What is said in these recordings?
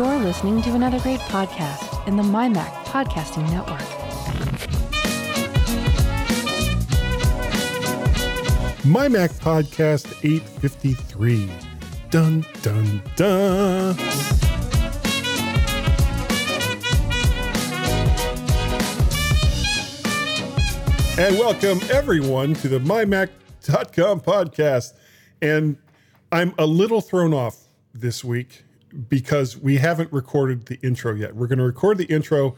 You're listening to another great podcast in the MyMac Podcasting Network. My Mac Podcast 853. Dun, dun, dun. And welcome everyone to the MyMac.com podcast. And I'm a little thrown off this week because we haven't recorded the intro yet. We're going to record the intro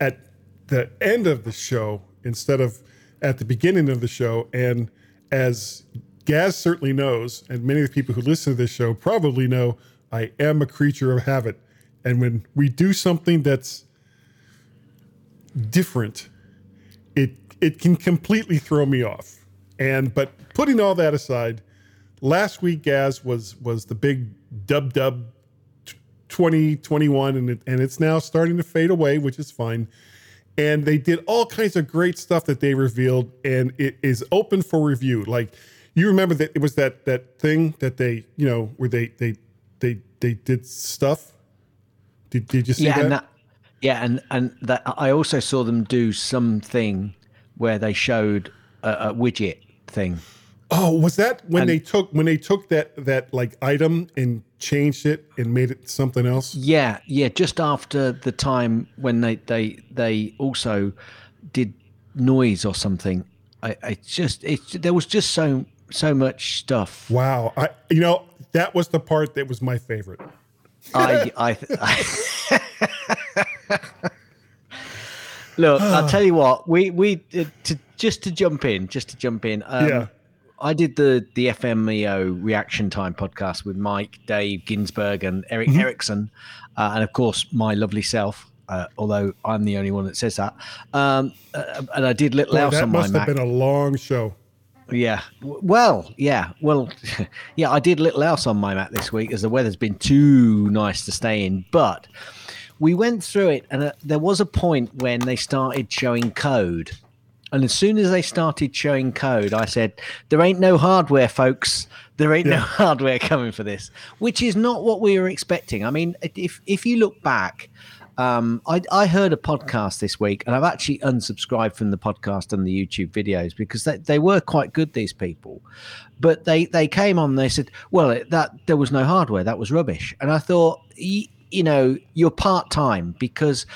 at the end of the show instead of at the beginning of the show. And as Gaz certainly knows, and many of the people who listen to this show probably know, I am a creature of habit. And when we do something that's different, it it can completely throw me off. And but putting all that aside, last week Gaz was was the big dub dub 2021 and it, and it's now starting to fade away, which is fine. And they did all kinds of great stuff that they revealed and it is open for review. Like you remember that it was that that thing that they, you know, where they they they they did stuff. Did, did you see yeah, that? And that, yeah, and and that I also saw them do something where they showed a, a widget thing. Oh, was that when And- they took when they took that that like item and changed it and made it something else? Yeah, yeah, just after the time when they they they also did noise or something. I, I just it there was just so so much stuff. Wow, I you know that was the part that was my favorite. I I, I Look, I'll tell you what. We we uh, to just to jump in, just to jump in. Um, Yeah. I did the the FMEO reaction time podcast with Mike, Dave Ginsberg, and Eric Mm-hmm. Erickson, uh, and of course my lovely self. Uh, although I'm the only one that says that, um, uh, and I did little Boy, else that on my must have been a long show. Yeah. Well, yeah. Well, yeah, I did little else on my Mac this week as the weather's been too nice to stay in. But we went through it, and uh, there was a point when they started showing code. And as soon as they started showing code, I said, There ain't no hardware, folks. There ain't no hardware coming for this, which is not what we were expecting. I mean, if, if you look back, um, I, I heard a podcast this week, and I've actually unsubscribed from the podcast and the YouTube videos because they, they were quite good. These people, but they they came on. They said, "Well, that there was no hardware. That was rubbish." And I thought, you know, you're part time because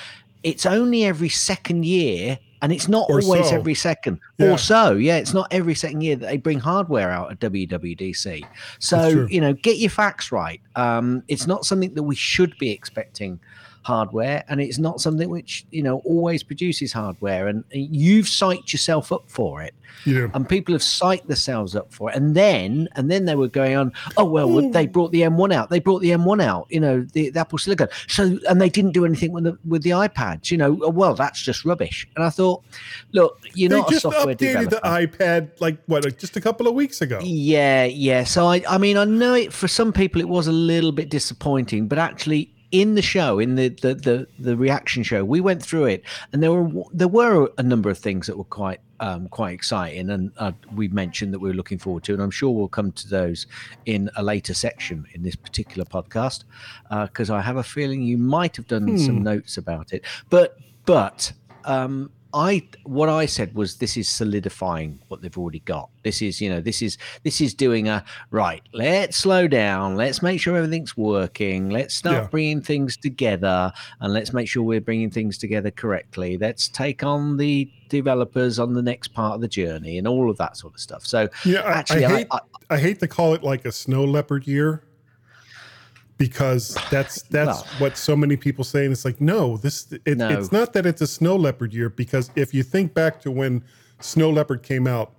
it's only every second year. And it's not Or always so. every second, Yeah. or so. Yeah, it's not every second year that they bring hardware out at WWDC. So you know, get your facts right. Um, it's not something that we should be expecting hardware and it's not something which you know always produces hardware and you've psyched yourself up for it. Know, and people have psyched themselves up for it. And then and then they were going on oh well well, they brought the m1 out. They brought the m1 out you know the, the apple silicon. So and they didn't do anything with the with the ipads you know. Oh, well that's just rubbish. And i thought look you're they not a just software updated developer. the iPad like what, like just a couple of weeks ago. yeah, yeah. So I, I mean, I know it for some people it was a little bit disappointing, but actually in the show, in the the the, the reaction show, we went through it, and there were there were a number of things that were quite um, quite exciting, and uh, we mentioned that we were looking forward to, and I'm sure we'll come to those in a later section in this particular podcast, because I have a feeling you might have done some notes about it, but but. Um, I what I said was this is solidifying what they've already got. This is you know this is this is doing a right. Let's slow down. Let's make sure everything's working. Let's start Yeah. bringing things together, and let's make sure we're bringing things together correctly. Let's take on the developers on the next part of the journey and all of that sort of stuff. So Yeah, I, actually, I I, hate I, I, hate to call it like a snow leopard year because that's that's Well- what so many people say, and it's like no, this it, No. it's not that it's a snow leopard year because if you think back to when Snow Leopard came out,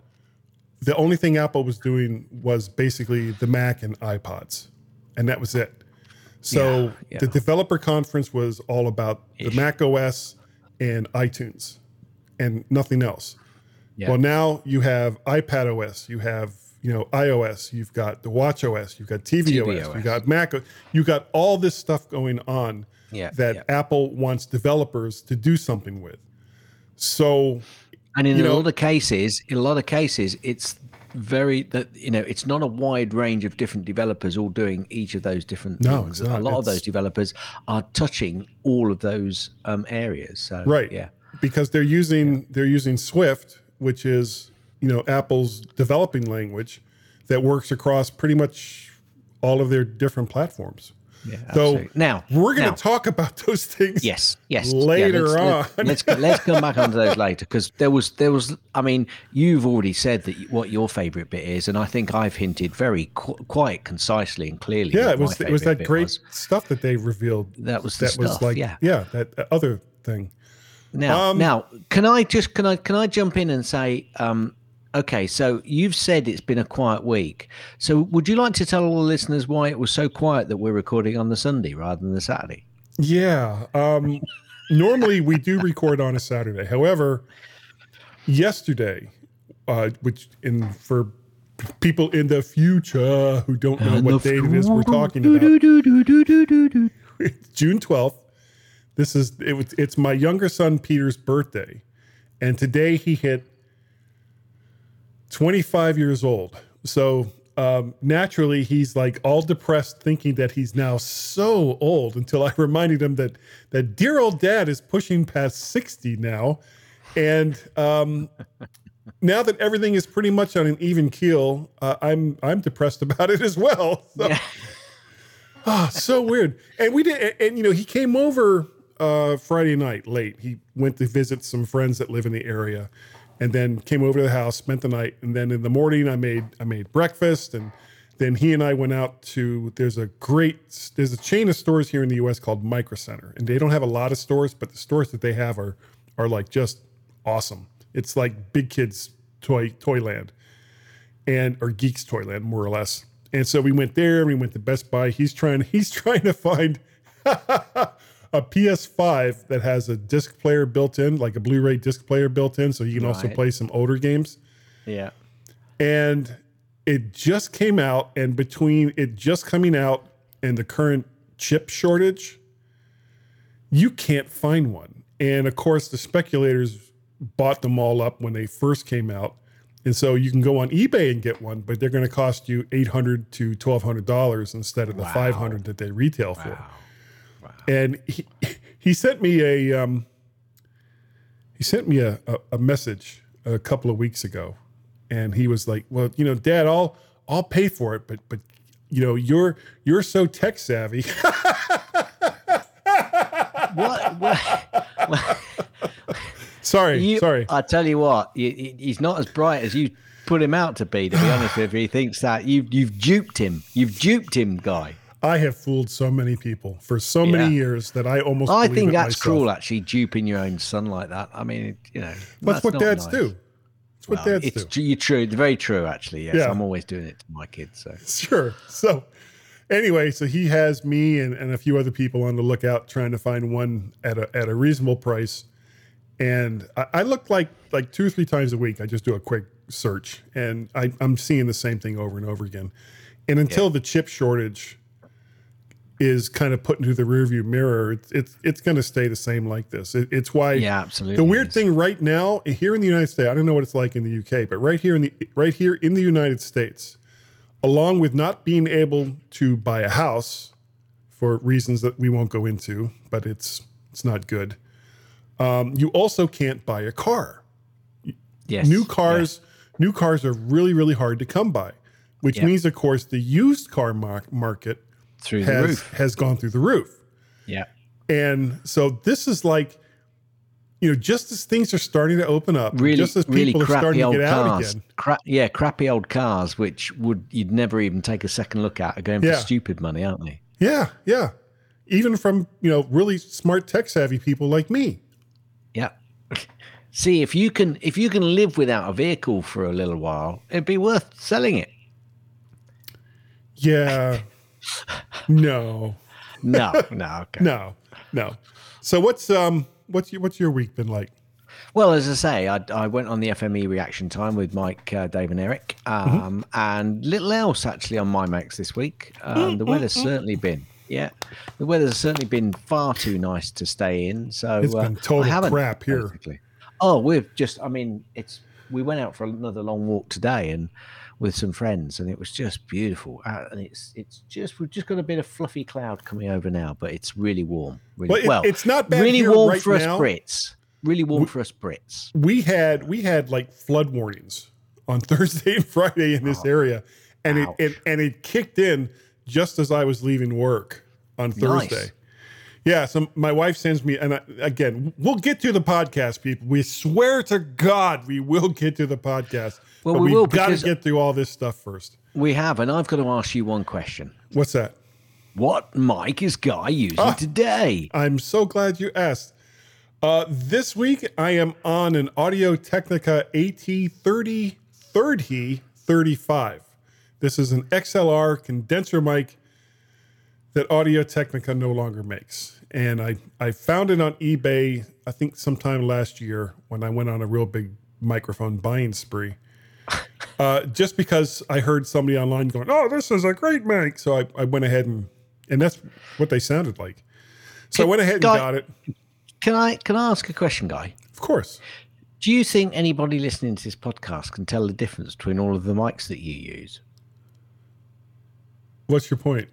the only thing Apple was doing was basically the Mac and iPods, and that was it. So Yeah, yeah. the developer conference was all about the Mac OS and iTunes, and nothing else. Yeah. Well, now you have iPad OS, you have you know iOS, you've got the Watch OS, you've got TV, OS, tvOS. you got Mac, O- you got all this stuff going on Yeah, that yeah. Apple wants developers to do something with. So and in you a know- lot of cases, in a lot of cases, it's very that you know it's not a wide range of different developers all doing each of those different No, things. not. a lot of those developers are touching all of those um, areas so right yeah because they're using they're using swift which is you know apple's developing language that works across pretty much all of their different platforms yeah so now we're going to talk about those things Yes, yes. yeah, later let's, on. Let's, let's, let's come back onto those later because there was there was. I mean, you've already said that what your favourite bit is, and I think I've hinted very qu- quite concisely and clearly. yeah it was it was that great was. stuff that they revealed That was that was like yeah. yeah that other thing Now, Um, now, can I just can I can I jump in and say, um, okay, so you've said it's been a quiet week. So would you like to tell all the listeners why it was so quiet that we're recording on the Sunday rather than the Saturday? Yeah. Um, normally we do record on a Saturday. However, yesterday, uh, which in for people in the future who don't know what date it is we're talking about, it's June twelfth. This is it was it's my younger son Peter's birthday, and today he hit twenty five years old. So um, naturally, he's like all depressed, thinking that he's now so old. Until I reminded him that that dear old dad is pushing past sixty now, and um, now that everything is pretty much on an even keel, uh, I'm I'm depressed about it as well. So, ah, so weird. And we did, and, and, you know, he came over uh, Friday night late. He went to visit some friends that live in the area, and then came over to the house, spent the night, and then in the morning I made I made breakfast, and then he and I went out to. There's a great there's a chain of stores here in the U.S. called Micro Center, and they don't have a lot of stores, but the stores that they have are are like just awesome. It's like big kids toy toyland and or geeks toyland more or less and so we went there we went to best buy he's trying he's trying to find a ps5 that has a disc player built in like a blu-ray disc player built in so you can also play some older games. Yeah. and it just came out and between it just coming out and the current chip shortage you can't find one. And of course the speculators bought them all up when they first came out. And so you can go on ebay and get one but they're going to cost you 800 to 1200 dollars instead of the 500 that they retail for and he, he sent me a um, he sent me a, a, a message a couple of weeks ago and he was like well you know dad i'll i'll pay for it but but you know you're you're so tech savvy What? what? sorry You, sorry I tell you what, you, he- he's not as bright as you put him out to be. To be honest with you, he thinks that you've you've duped him. You've duped him, guy. I have fooled so many people for so many years that i almost I think that's myself. cruel, actually, duping your own son like that. I mean, it, you know, that's, what not dads nice. do that's what Well, dads it's do you're true. Very true, actually. Yes, Yeah. I'm always doing it to my kids. So Sure. So, anyway, so he has me and, and a few other people on the lookout trying to find one at a at a reasonable price. And I, I look like like two or three times a week. I just do a quick search, and I, I'm seeing the same thing over and over again. And until the chip shortage is kind of put into the rearview mirror, it's it's, it's going to stay the same like this. It, it's why yeah, absolutely. the weird thing right now here in the United States, I don't know what it's like in the UK, but right here in the right here in the United States, along with not being able to buy a house for reasons that we won't go into, but it's it's not good. Um, you also can't buy a car. yes, New cars, new cars are really really hard to come by, which Yeah. means, of course, the used car mar- market through the has roof. has gone through the roof. Yeah, And so this is like, you know, just as things are starting to open up, really, just as really people are starting crappy to old get out cars. again. Cra- yeah, crappy old cars, which would you'd never even take a second look at, are going Yeah. for stupid money, aren't they? Yeah, yeah. Even from, you know, really smart tech savvy people like me. Yeah. See if you can if you can live without a vehicle for a little while, it'd be worth selling it. Yeah. No. No, no, okay. No. No. So what's um what's your what's your week been like? Well, as I say, I, I went on the FME reaction time with Mike, uh, Dave, and Eric, um, and little else actually on my Max this week. Um, the weather's certainly been, yeah, the weather's certainly been far too nice to stay in. So It's uh, been total I haven't, crap here. basically. Oh, we've just, I mean, it's we went out for another long walk today, and with some friends, and it was just beautiful. Uh, and it's it's just we've just got a bit of fluffy cloud coming over now, but it's really warm. Really Well, it- well. it's not bad really here warm right for us. Brits. Really warm for us Brits. we had we had like flood warnings on Thursday and Friday in this area, and it and it kicked in just as I was leaving work on Thursday. Nice. Yeah, so my wife sends me, and I, again, we'll get to the podcast, people. We swear to God, we will get to the podcast. Well, but we we've will, got to get through all this stuff first. We have, and I've got to ask you one question. What's that? What mic is Guy using Ah. today? I'm so glad you asked. Uh, this week, I am on an Audio Technica AT303035. This is an XLR condenser mic that Audio Technica no longer makes. And I, I found it on eBay, I think sometime last year when I went on a real big microphone buying spree. Uh, just because I heard somebody online going, oh, this is a great mic. So I, I went ahead and, and that's what they sounded like. So I went ahead and Guy- got it. Can I can I ask a question, Guy? Of course. Do you think anybody listening to this podcast can tell the difference between all of the mics that you use? What's your point?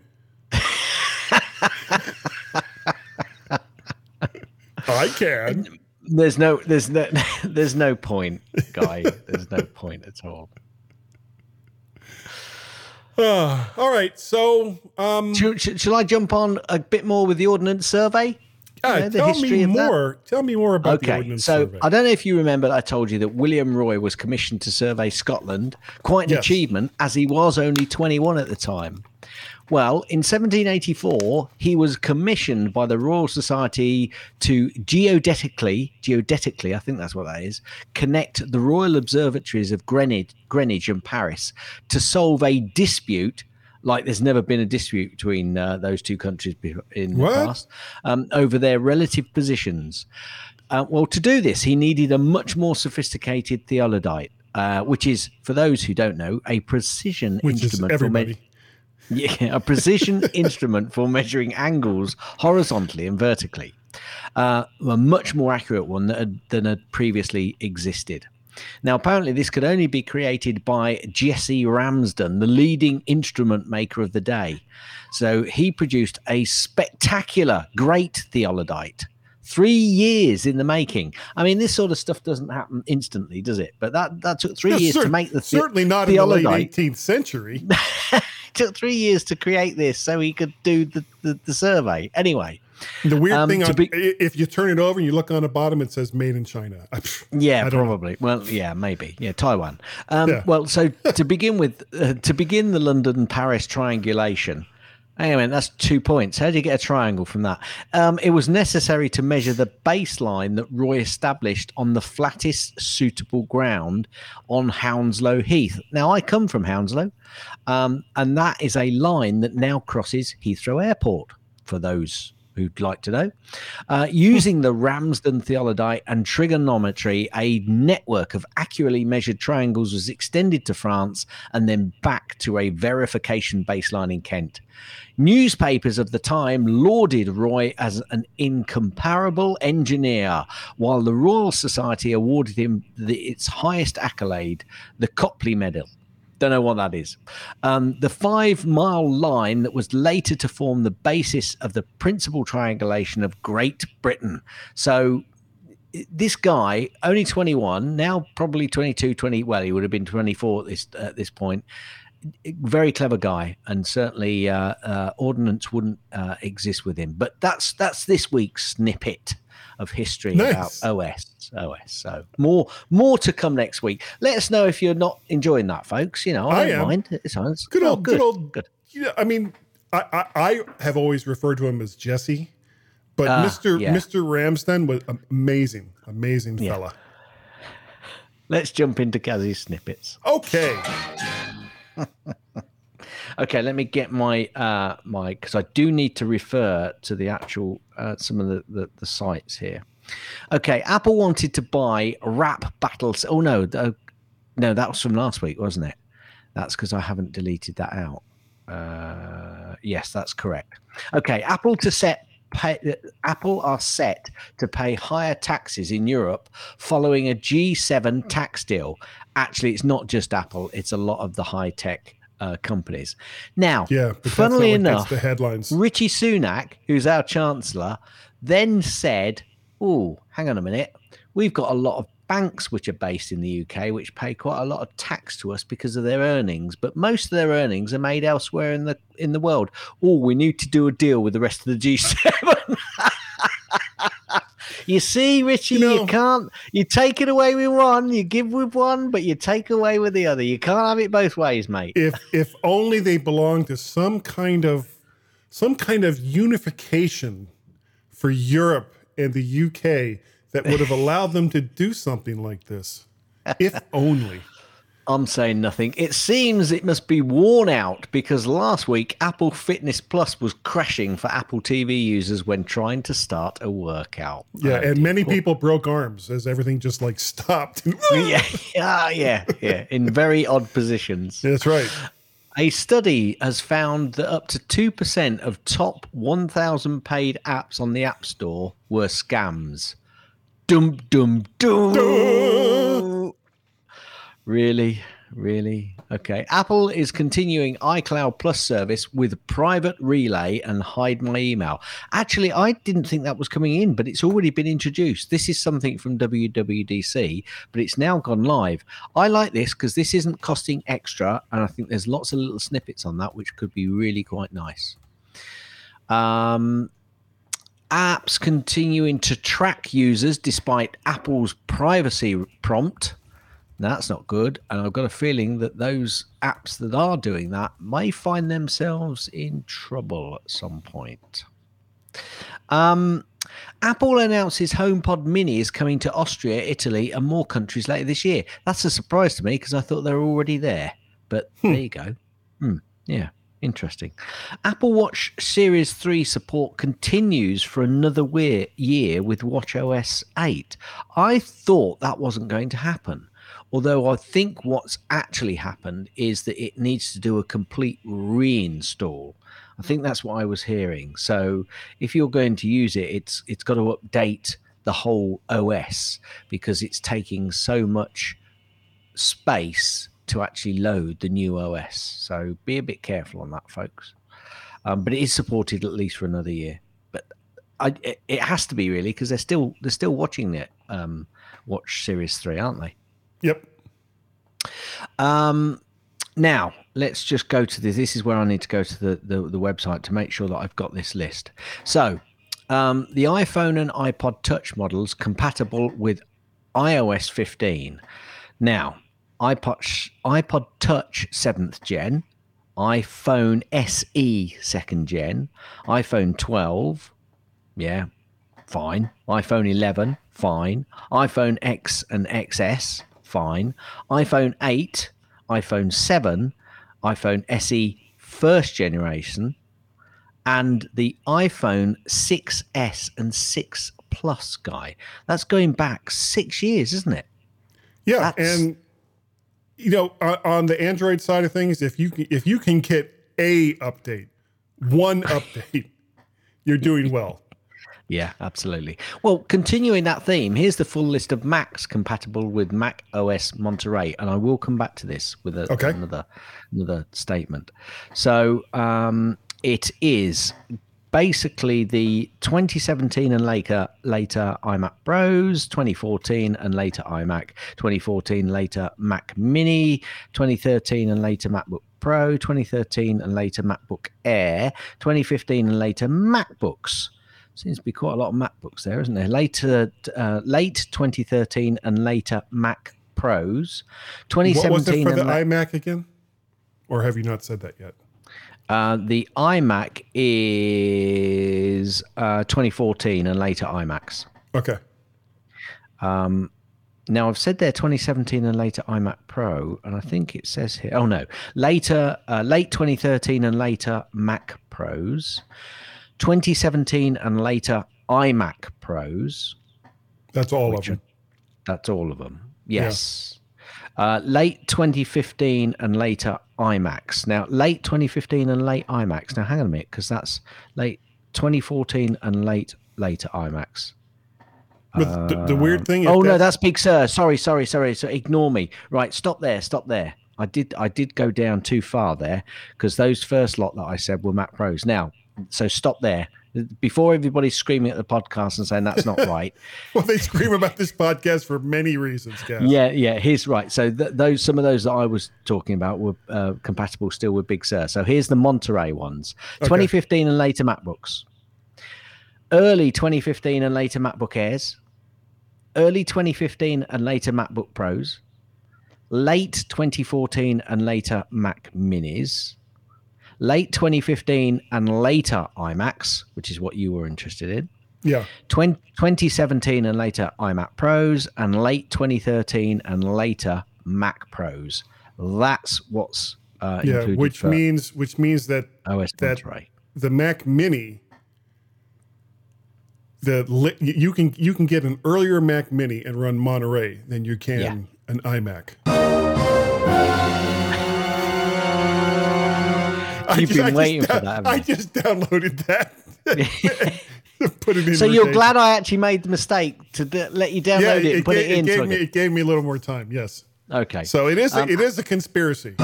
I can. There's no there's no there's no point, Guy. There's no point at all. Uh, all right. So, um, Shall, shall shall I jump on a bit more with the ordnance survey? yeah, know, tell me more. Tell me more about the Okay, ordnance so survey. I don't know if you remember I told you that William Roy was commissioned to survey Scotland. Quite an Yes. achievement, as he was only 21 at the time. Well, in 1784, he was commissioned by the Royal Society to geodetically, geodetically, I think that's what that is, connect the Royal Observatories of Greenwich, Greenwich and Paris to solve a dispute. Like there's never been a dispute between uh, those two countries in What? the past um, over their relative positions. Uh, well, to do this, he needed a much more sophisticated theodolite, uh, which is, for those who don't know, a precision Which instrument for me-. Yeah, a precision instrument for measuring angles horizontally and vertically. Uh, a much more accurate one that had, than had previously existed. Now, apparently, this could only be created by Jesse Ramsden, the leading instrument maker of the day. So he produced a spectacular, great theodolite. Three years in the making. I mean, this sort of stuff doesn't happen instantly, does it? But that, that took three years cer- to make the certainly not in the late 18th century. took three years to create this so he could do the, the, the survey. Anyway, The weird Um, thing, on, be- if you turn it over and you look on the bottom, it says "Made in China." Yeah, don't know. probably. Well, yeah, maybe. Yeah, Taiwan. Um, Yeah. Well, so to begin with, uh, to begin the London Paris triangulation. Anyway, that's two points. How do you get a triangle from that? Um, it was necessary to measure the baseline that Roy established on the flattest suitable ground on Hounslow Heath. Now, I come from Hounslow, um, and that is a line that now crosses Heathrow Airport. For those who'd like to know, uh, using the Ramsden theodolite and trigonometry, a network of accurately measured triangles was extended to France and then back to a verification baseline in Kent. Newspapers of the time lauded Roy as an incomparable engineer, while the Royal Society awarded him the, its highest accolade, the Copley Medal. Don't know what that is. Um, the five mile line that was later to form the basis of the principal triangulation of Great Britain. So this guy, only 21, now probably 22, 20, well, he would have been 24 at this, at this point. Very clever guy, and certainly uh, uh, ordnance wouldn't uh, exist with him. But that's that's this week's snippet of history Nice. about OS. OS. So more more to come next week. Let us know if you're not enjoying that, folks. You know, I, I don't am. mind. It's, it's Good oh, old, good, old. good. Yeah, I mean, I, I, I have always referred to him as Jesse, but Ah, Mister yeah. Mister Ramsden was amazing, amazing Yeah. fella. Let's jump into Gazzy's snippets. Okay, Okay, let me get my uh my because I do need to refer to the actual uh, some of the, the the sites here. Okay, Apple wanted to buy Rap Battles. Oh no, uh, no, that was from last week, wasn't it? That's because I haven't deleted that out. Uh, yes, that's correct. Okay, Apple to set pay, Apple are set to pay higher taxes in Europe following a G7 tax deal. Actually, it's not just Apple; it's a lot of the high tech uh, companies. Now, Yeah, funnily not what gets enough, the headlines. Rishi Sunak, who's our chancellor, then said, "Oh, hang on a minute. We've got a lot of banks which are based in the UK which pay quite a lot of tax to us because of their earnings, but most of their earnings are made elsewhere in the in the world. Oh, we need to do a deal with the rest of the G7." You see, Rishi, You you, can't. You take it away with one, you give with one, but you take away with the other. You can't have it both ways, mate. if if only they belonged to some kind of some kind of unification for Europe and the UK that would have allowed them to do something like this. If only. I'm saying nothing. It seems it must be worn out because last week Apple Fitness Plus was crashing for Apple TV users when trying to start a workout. Yeah, and many people broke arms as everything just like stopped. yeah, yeah, yeah, yeah, in very odd positions. That's right. A study has found that up to 2% of top 1,000 paid apps on the App Store were scams. Dum, dum, dum. Really? Really? Okay. Apple is continuing iCloud Plus service with private relay and hide my email. Actually, I didn't think that was coming in, but it's already been introduced. This is something from WWDC, but it's now gone live. I like this because this isn't costing extra, and I think there's lots of little snippets on that which could be really quite nice. Um, apps continuing to track users despite Apple's privacy prompt. That's not good. And I've got a feeling that those apps that are doing that may find themselves in trouble at some point. Um, Apple announces HomePod Mini is coming to Austria, Italy, and more countries later this year. That's a surprise to me because I thought they were already there. But there you go. Hmm, yeah, interesting. Apple Watch Series 3 support continues for another year with WatchOS 8. I thought that wasn't going to happen. Although I think what's actually happened is that it needs to do a complete reinstall. I think that's what I was hearing. So if you're going to use it, it's it's got to update the whole OS because it's taking so much space to actually load the new OS. So be a bit careful on that, folks. Um, but it is supported at least for another year. But I, it, it has to be really because they're still they're still watching it. Um, Watch Series Three, aren't they? Yep. Um, now let's just go to this. This is where I need to go to the, the, the website to make sure that I've got this list. So, um, the iPhone and iPod Touch models compatible with iOS 15. Now, iPod iPod Touch seventh gen, iPhone SE second gen, iPhone 12, yeah, fine. iPhone 11, fine. iPhone X and XS, fine. iPhone 8, iPhone 7, iPhone SE first generation, and the iPhone 6S and 6 Plus guy. That's going back six years, isn't it? Yeah, That's- and you know, on, the Android side of things, if you can, if you can get a update, one update, you're doing well. Yeah, absolutely. Well, continuing that theme, here's the full list of Macs compatible with Mac OS Monterey, and I will come back to this with a, Okay. another another statement. So um, it is basically the 2017 and later later iMac Pros, 2014 and later iMac, 2014 later Mac Mini, 2013 and later MacBook Pro, 2013 and later MacBook Air, 2015 and later MacBooks. Seems to be quite a lot of MacBooks there, isn't there? Later, uh, late 2013 and later Mac Pros, What was it 2017 for the la- iMac again? Or have you not said that yet? uh, the iMac is uh, 2014 and later iMacs. Okay. Um, now I've said there 2017 and later iMac Pro, and I think it says here. Oh no, later, uh, late 2013 and later Mac Pros, 2017 and later iMac Pros. That's all of them. That's all of them. Yes. Uh, late 2015 and later iMacs. Now, late 2015 and late iMacs. Now, hang on a minute, because that's late. 2014 and late later iMacs. But the, the weird thing. Is Oh if no, that's Big Sur. Sorry, sorry, sorry. So ignore me. Right, stop there. Stop there. I did I did go down too far there because those first lot that I said were Mac Pros. Now, so stop there. Before everybody's screaming at the podcast and saying that's not right. well, they scream about this podcast for many reasons, guys. Yeah, yeah. Here's right. So th- those some of those that I was talking about were uh, compatible still with Big Sur. So here's the Monterey ones: 2015 and later MacBooks, early 2015 and later MacBook Airs, early 2015 and later MacBook Pros, late 2014 and later Mac Minis, late 2015 and later iMacs, which is what you were interested in. Yeah. 20, 2017 and later iMac Pros, and late 2013 and later Mac Pros. That's what's uh, Yeah, which means which means that OS that Monterey. the Mac Mini, the you can you can get an earlier Mac Mini and run Monterey than you can Yeah. an iMac. I You've been waiting for that, I just downloaded that. Put it in. So you're glad I actually made the mistake to d- let you download Yeah, it, and it, put gave, it it in. gave me it gave me a little more time. Yes. okay. So it is. Um, it is a conspiracy.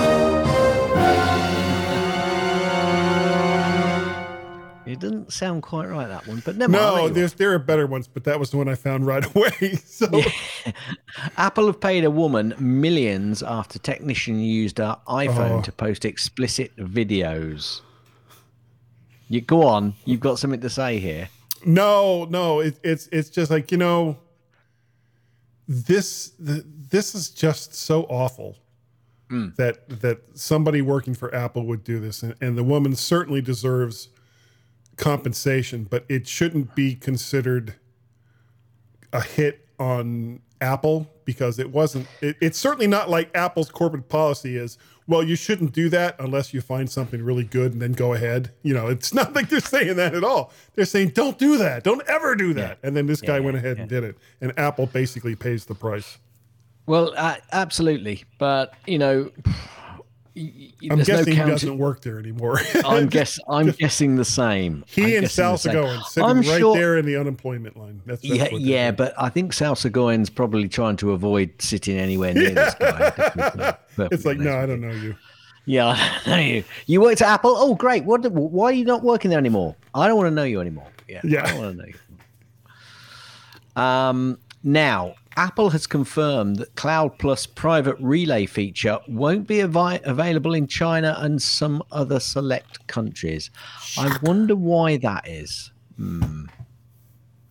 It doesn't sound quite right that one, but never mind. No, there there's there are better ones, but that was the one I found right away. So are. Apple have paid a woman millions after technician used her iPhone Oh. to post explicit videos. You go on. You've got something to say here. no, no, it, it's it's just like you know, this the, this is just so awful hmm. that that somebody working for Apple would do this, and, and the woman certainly deserves compensation, but it shouldn't be considered a hit on Apple because it wasn't. It, it's certainly not like Apple's corporate policy is. Well, you shouldn't do that unless you find something really good and then go ahead. You know, it's not like they're saying that at all. They're saying don't do that, don't ever do that. And then this guy Yeah, went ahead and did it, and Apple basically pays the price. Well, uh, absolutely, but you know, y- y- I'm there's no guessing he counter- doesn't work there anymore. I'm guess I'm guessing the same. he I'm and Sal. Soghoian sitting I'm right sure- there in the unemployment line. That's, that's Yeah, yeah, but I think Sal Soghoian's probably trying to avoid sitting anywhere near this guy. it's like no, I don't know you. Yeah, I know you. You worked at Apple. Oh, great. What? Why are you not working there anymore? I don't want to know you anymore. Yeah, Yeah. I don't want to know you. Um, now, Apple has confirmed that Cloud Plus private relay feature won't be avi- available in China and some other select countries. I wonder why that is. Hmm.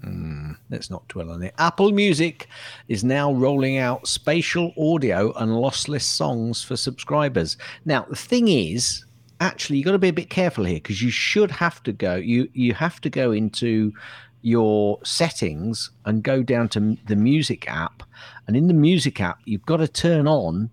Hmm. Let's not dwell on it. Apple Music is now rolling out spatial audio and lossless songs for subscribers. Now, the thing is, actually, you've got to be a bit careful here because you should have to go. You you have to go into your settings and go down to the music app, and in the music app, you've got to turn on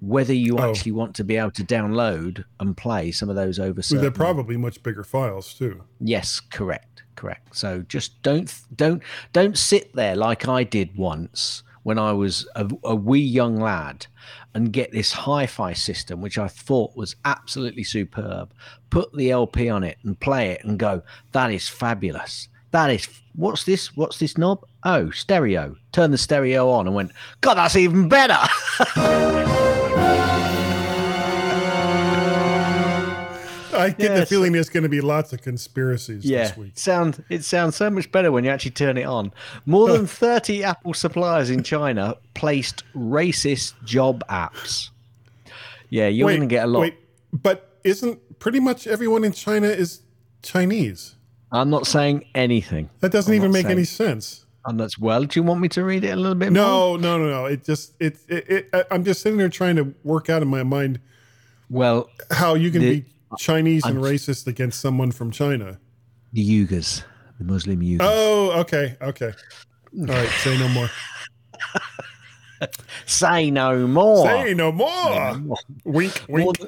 whether you Oh. actually want to be able to download and play some of those over. Well, They're probably much bigger files too. Yes, correct, correct. So just don't don't don't sit there like I did once when I was a, a wee young lad and get this hi-fi system which I thought was absolutely superb. Put the LP on it and play it and go, that is fabulous. That is what's this? What's this knob? Oh, stereo. Turn the stereo on and went, God, that's even better. I get the feeling there's going to be lots of conspiracies Yeah, this week. sound it sounds so much better when you actually turn it on. More than thirty Apple suppliers in China placed racist job apps. Yeah, you're going to get a lot. Wait, but isn't pretty much everyone in China is Chinese? I'm not saying anything. That doesn't I'm even make any sense. And that's well. Do you want me to read it a little bit more? No, no, no, no. It just it, it, it I'm just sitting there trying to work out in my mind Well, how you can The- be Chinese and I'm- racist against someone from China. the Uyghurs, the Muslim Uyghurs. Oh, okay, okay. All right, say no more. Say no more. Say no more. Wink, More wink.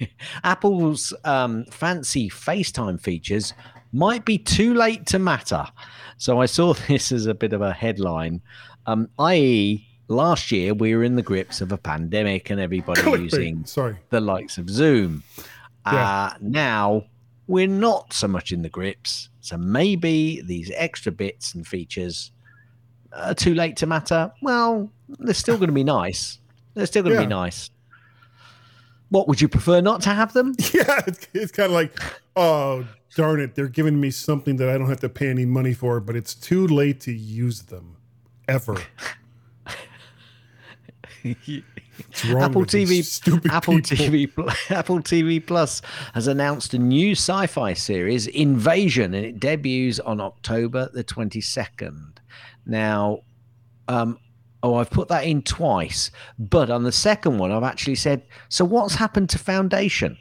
Apple's um, fancy FaceTime features might be too late to matter. So I saw this as a bit of a headline, um, i.e., last year we were in the grips of a pandemic and everybody using Sorry. the likes of Zoom. Yeah. Uh, now we're not so much in the grips. So maybe these extra bits and features are too late to matter. Well, they're still going to be nice. They're still going to Yeah. be nice. What would you prefer not to have them? Yeah, it's, it's kind of like, oh, darn it. They're giving me something that I don't have to pay any money for, but it's too late to use them ever. Apple TV, Apple people? TV, Apple TV Plus has announced a new sci-fi series, Invasion, and it debuts on October the twenty second. Now, um, oh, I've put that in twice, but on the second one, I've actually said, "So what's happened to Foundation?"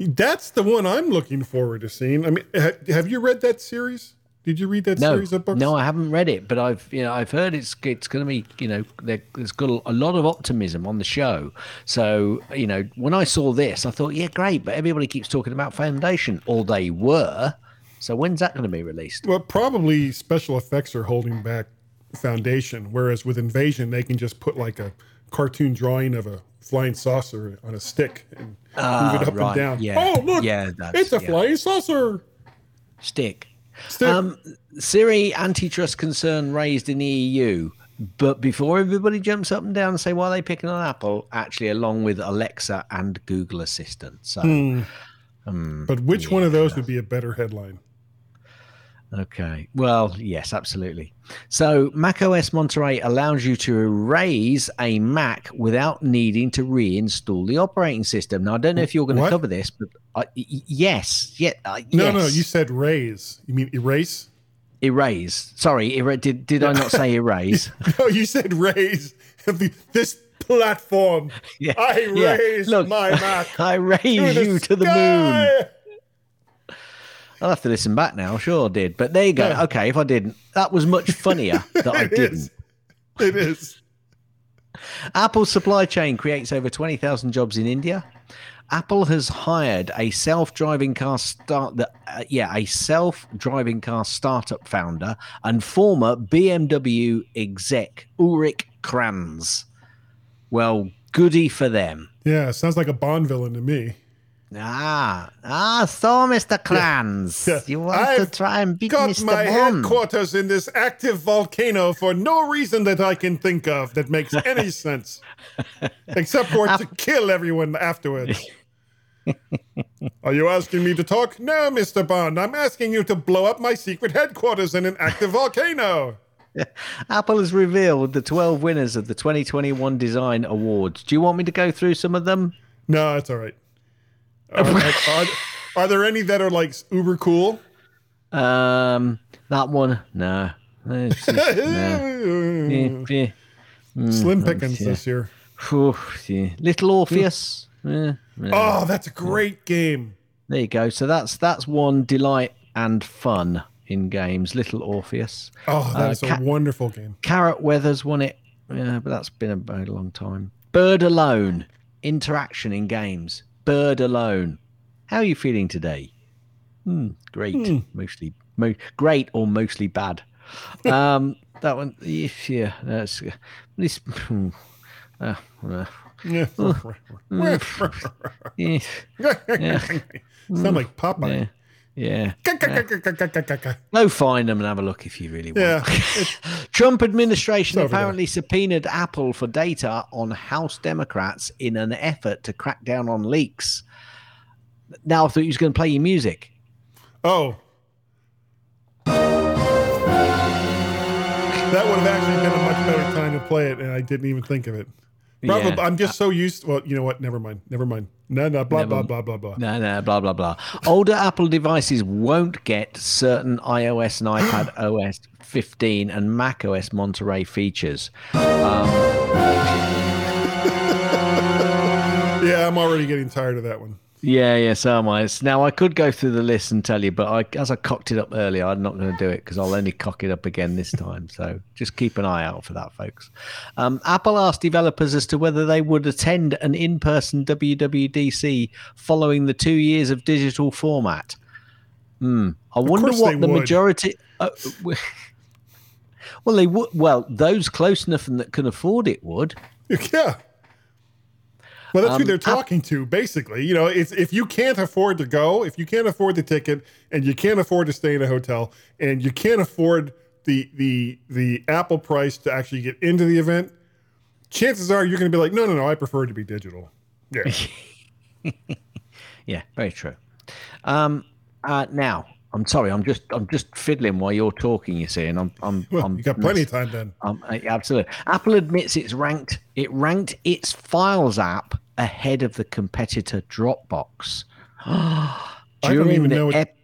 That's the one I'm looking forward to seeing. I mean, ha- have you read that series? Did you read that No, series of books? no, I haven't read it, but I've you know I've heard it's it's going to be you know there, there's got a, a lot of optimism on the show. So you know when I saw this, I thought yeah great, but everybody keeps talking about Foundation, or they were. So when's that going to be released? Well, probably special effects are holding back Foundation, whereas with Invasion, they can just put like a cartoon drawing of a flying saucer on a stick and move it up and Ah, down. yeah, Oh, look, yeah, that's- it's a yeah. flying saucer. Stick. Stick. Um, Siri antitrust concern raised in the EU. But before everybody jumps up and down and say why are they picking on Apple, actually along with Alexa and Google Assistant. So Hmm. but which one of those would be a better headline? Okay. Well, yes, absolutely. So macOS Monterey allows you to erase a Mac without needing to reinstall the operating system. Now, I don't know if you're going to What? cover this, but uh, y- y- yes, yeah, uh, No, no, you said raise. You mean erase? erase. Sorry, era- did did I not say erase? No, you said raise. this platform. Yeah, I yeah. raise Look, my Mac. I raise you to the moon. I'll have to listen back now. Sure, I did, but there you go. Yeah. Okay, if I didn't, that was much funnier that I didn't. is. It is. Apple's supply chain creates over 20,000 jobs in India. Apple has hired a self-driving car start the uh, yeah, a self-driving car startup founder and former BMW exec Ulrich Kranz. Well, goody for them. Yeah, sounds like a Bond villain to me. Ah, ah, so Mr. Kranz, Yeah. you want I've to try and beat Got Mr. my Bond? headquarters in this active volcano for no reason that I can think of that makes any sense, except for to kill everyone afterwards. Are you asking me to talk? No, Mr. Bond. I'm asking you to blow up my secret headquarters in an active volcano. Apple has revealed the 12 winners of the 2021 Design Awards. Do you want me to go through some of them? No, it's all right. Are, are- are- are there any that are like uber cool? Um, that one, no. It's just- no. Eh, eh. Slim pickings yeah. this year. Phew, yeah. Little Orpheus. eh, eh. Oh, that's a great game. There you go. So that's that's one delight and fun in games. Little Orpheus. Oh, that's Uh, a Ca- wonderful game. Carrot Weathers won it. Yeah, but that's been a very long time. Bird Alone. Interaction in games. Bird Alone. How are you feeling today? Hmm, great. Mostly mo- great or mostly bad. Um, that one. Yeah, that's this. hmm, uh, uh, Yeah. yeah, Sound like Popeye. Yeah. Go find them and have a look if you really want. Yeah. Trump administration there. apparently subpoenaed Apple for data on House Democrats in an effort to crack down on leaks. Now I thought you was going to play your music. Oh. That would have actually been a much better time to play it, and I didn't even think of it. Probably, Yeah. I'm just uh, so used. Well, you know what? Never mind. Never mind. No, no. Blah Never- blah blah blah blah. No, no, blah blah blah. Older Apple devices won't get certain iOS and iPad OS 15 and Mac OS Monterey features. Um, yeah, I'm already getting tired of that one. Yeah, yeah, so am I. It's- Now I could go through the list and tell you, but I, as I cocked it up earlier, I'm not going to do it because I'll only cock it up again this time. So just keep an eye out for that, folks. Um, Apple asked developers as to whether they would attend an in-person WWDC following the two years of digital format. Hmm. I wonder what the would. majority. Uh, well, they would. Well, those close enough and that can afford it would. Yeah. Well, that's who Um, they're talking to, basically. You know, it's if you can't afford to go, if you can't afford the ticket, and you can't afford to stay in a hotel, and you can't afford the the the Apple price to actually get into the event, chances are you're going to be like, no, no, no, I prefer to be digital. Yeah, Yeah, very true. Um, uh, now, I'm sorry, I'm just I'm just fiddling while you're talking. You see, and I'm I'm, well, I'm you got plenty of time then. Um, uh, absolutely. Apple admits it's ranked. It ranked its Files app ahead of the competitor Dropbox. don't even the know what- ep-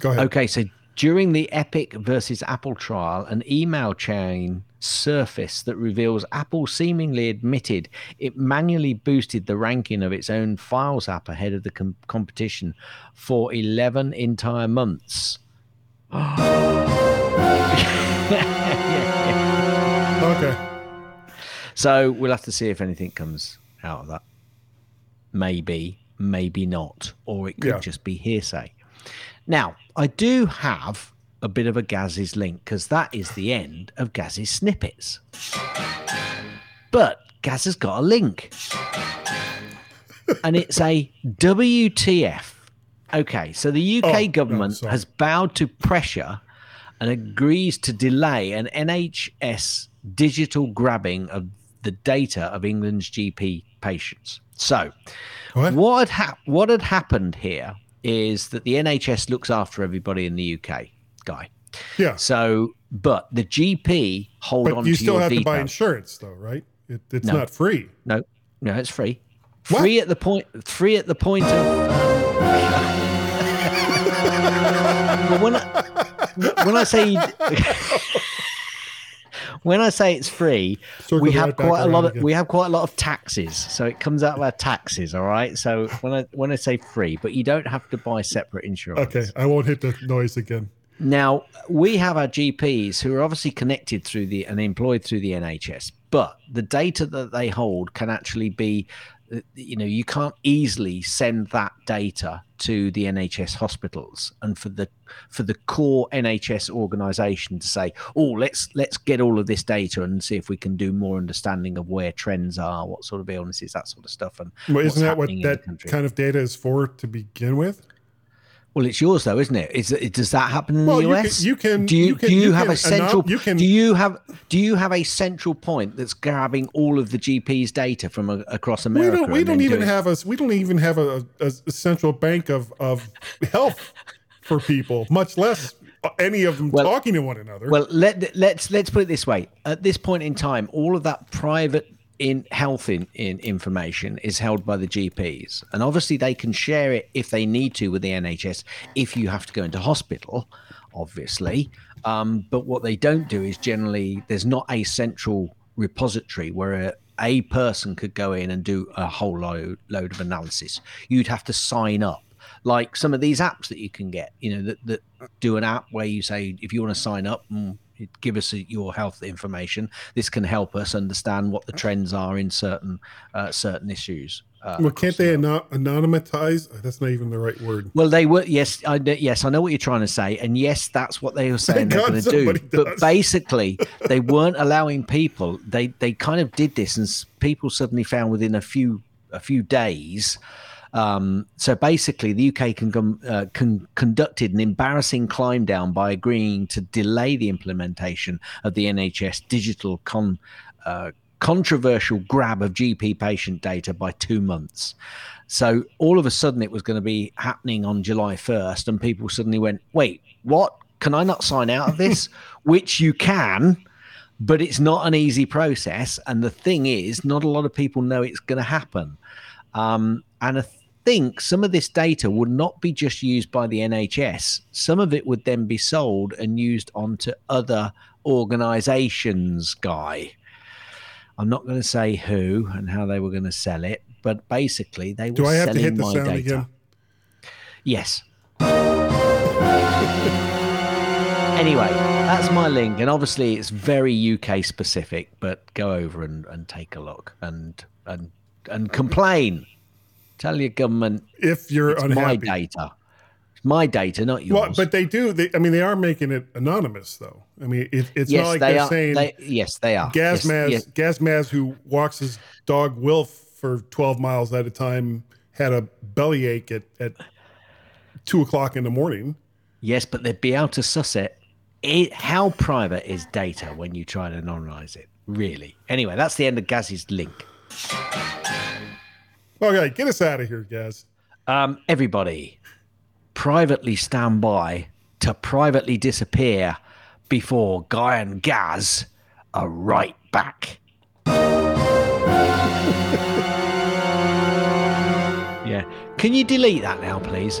Go ahead. okay, so during the Epic versus Apple trial, an email chain surfaced that reveals Apple seemingly admitted it manually boosted the ranking of its own Files app ahead of the com- competition for 11 entire months. Okay. So we'll have to see if anything comes out of that. Maybe, maybe not, or it could Yeah. just be hearsay. Now, I do have a bit of a Gaz's link because that is the end of Gaz's snippets. But Gaz has got a link, and it's a WTF. Okay, so the UK Oh, government sorry. has bowed to pressure and agrees to delay an NHS digital grabbing of the data of England's GP patients. So, What? what had what had happened here is that the NHS looks after everybody in the UK, guy. Yeah, So, but the GP hold on but you to still have to buy insurance, though, right? It, it's No. not free. No, no, it's free. What? Free at the point. Free at the point of. But when I, when I say when I say it's free, Circle we have quite a lot of again. we have quite a lot of taxes, so it comes out of our taxes. All right. So when I when I say free, but you don't have to buy separate insurance. Okay, I won't hit the noise again. Now we have our GPs who are obviously connected through the and employed through the NHS, but the data that they hold can actually be, uh, you know, you can't easily send that data to the NHS hospitals and for the for the core NHS organisation to say, oh, let's let's get all of this data and see if we can do more understanding of where trends are, what sort of illnesses, that sort of stuff, and Well, isn't that what happening in the that kind of data is for to begin with? Well, it's yours though, isn't it? Is it does that happen in Well, the you can- US? you can- Do you, you can- do you, you have can a central? anom- you can- do you have do you have a central point that's grabbing all of the GP's data from a, across We America? don't. We don't even doing- have a. We don't even have a, a, a central bank of of health for people, much less any of them Well- talking to one another. Well, let let's let's put it this way. At this point in time, all of that private in health in, in information is held by the GPs, and obviously they can share it if they need to with the NHS. If you have to go into hospital, obviously, um, but what they don't do is generally there's not a central repository where a, a person could go in and do a whole load load of analysis. You'd have to sign up like some of these apps that you can get, you know, that, that do an app where you say, if you want to sign up, mm, give us your health information. This can help us understand what the trends are in certain uh, certain issues. Uh, well, can't they world. anonymize? That's not even the right word. Well, they were yes, I yes, I know what you're trying to say, and yes, that's what they were saying they're going to do. somebody But basically, they weren't allowing people. They they kind of did this, and people suddenly found within a few a few days. Um, so basically, the UK can, com- uh, con- conducted an embarrassing climb down by agreeing to delay the implementation of the NHS digital con. Uh, controversial grab of GP patient data by two months. So all of a sudden it was going to be happening on July 1st, and people suddenly went, wait, what? Can I not sign out of this? Which you can, but it's not an easy process. And the thing is, not a lot of people know it's going to happen. Um, and I think some of this data would not be just used by the NHS, some of it would then be sold and used onto other organizations, Guy. I'm not going to say who and how they were going to sell it, but basically they were Do I have to selling hit the my sound data. again? Yes. anyway, that's my link, and obviously it's very UK specific. But go over and, and take a look and and and complain. Tell your government If you're it's unhappy, my data. It's my data, not yours. Well, but they do. They, I mean, they are making it anonymous, though. I mean, it, it's yes, not like they they're are. saying they, yes, they are. Yes, Gazmaz, yes. Gazmaz, who walks his dog Wilf for 12 miles at a time had a bellyache at, at two o'clock in the morning. Yes, but they'd be able to suss it. it. How private is data when you try to anonymize it? Really? Anyway, that's the end of Gaz's link. Okay, get us out of here, Gaz. Um, everybody, privately stand by to privately disappear before Guy and Gaz are right back. yeah. Can you delete that now, please?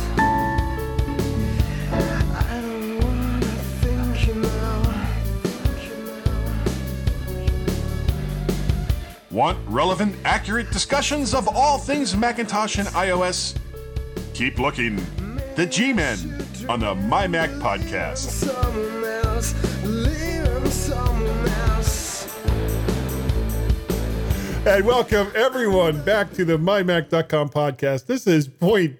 Want relevant, accurate discussions of all things Macintosh and iOS? Keep looking. The G Men on the My Mac podcast. And welcome everyone back to the mymac.com podcast. This is point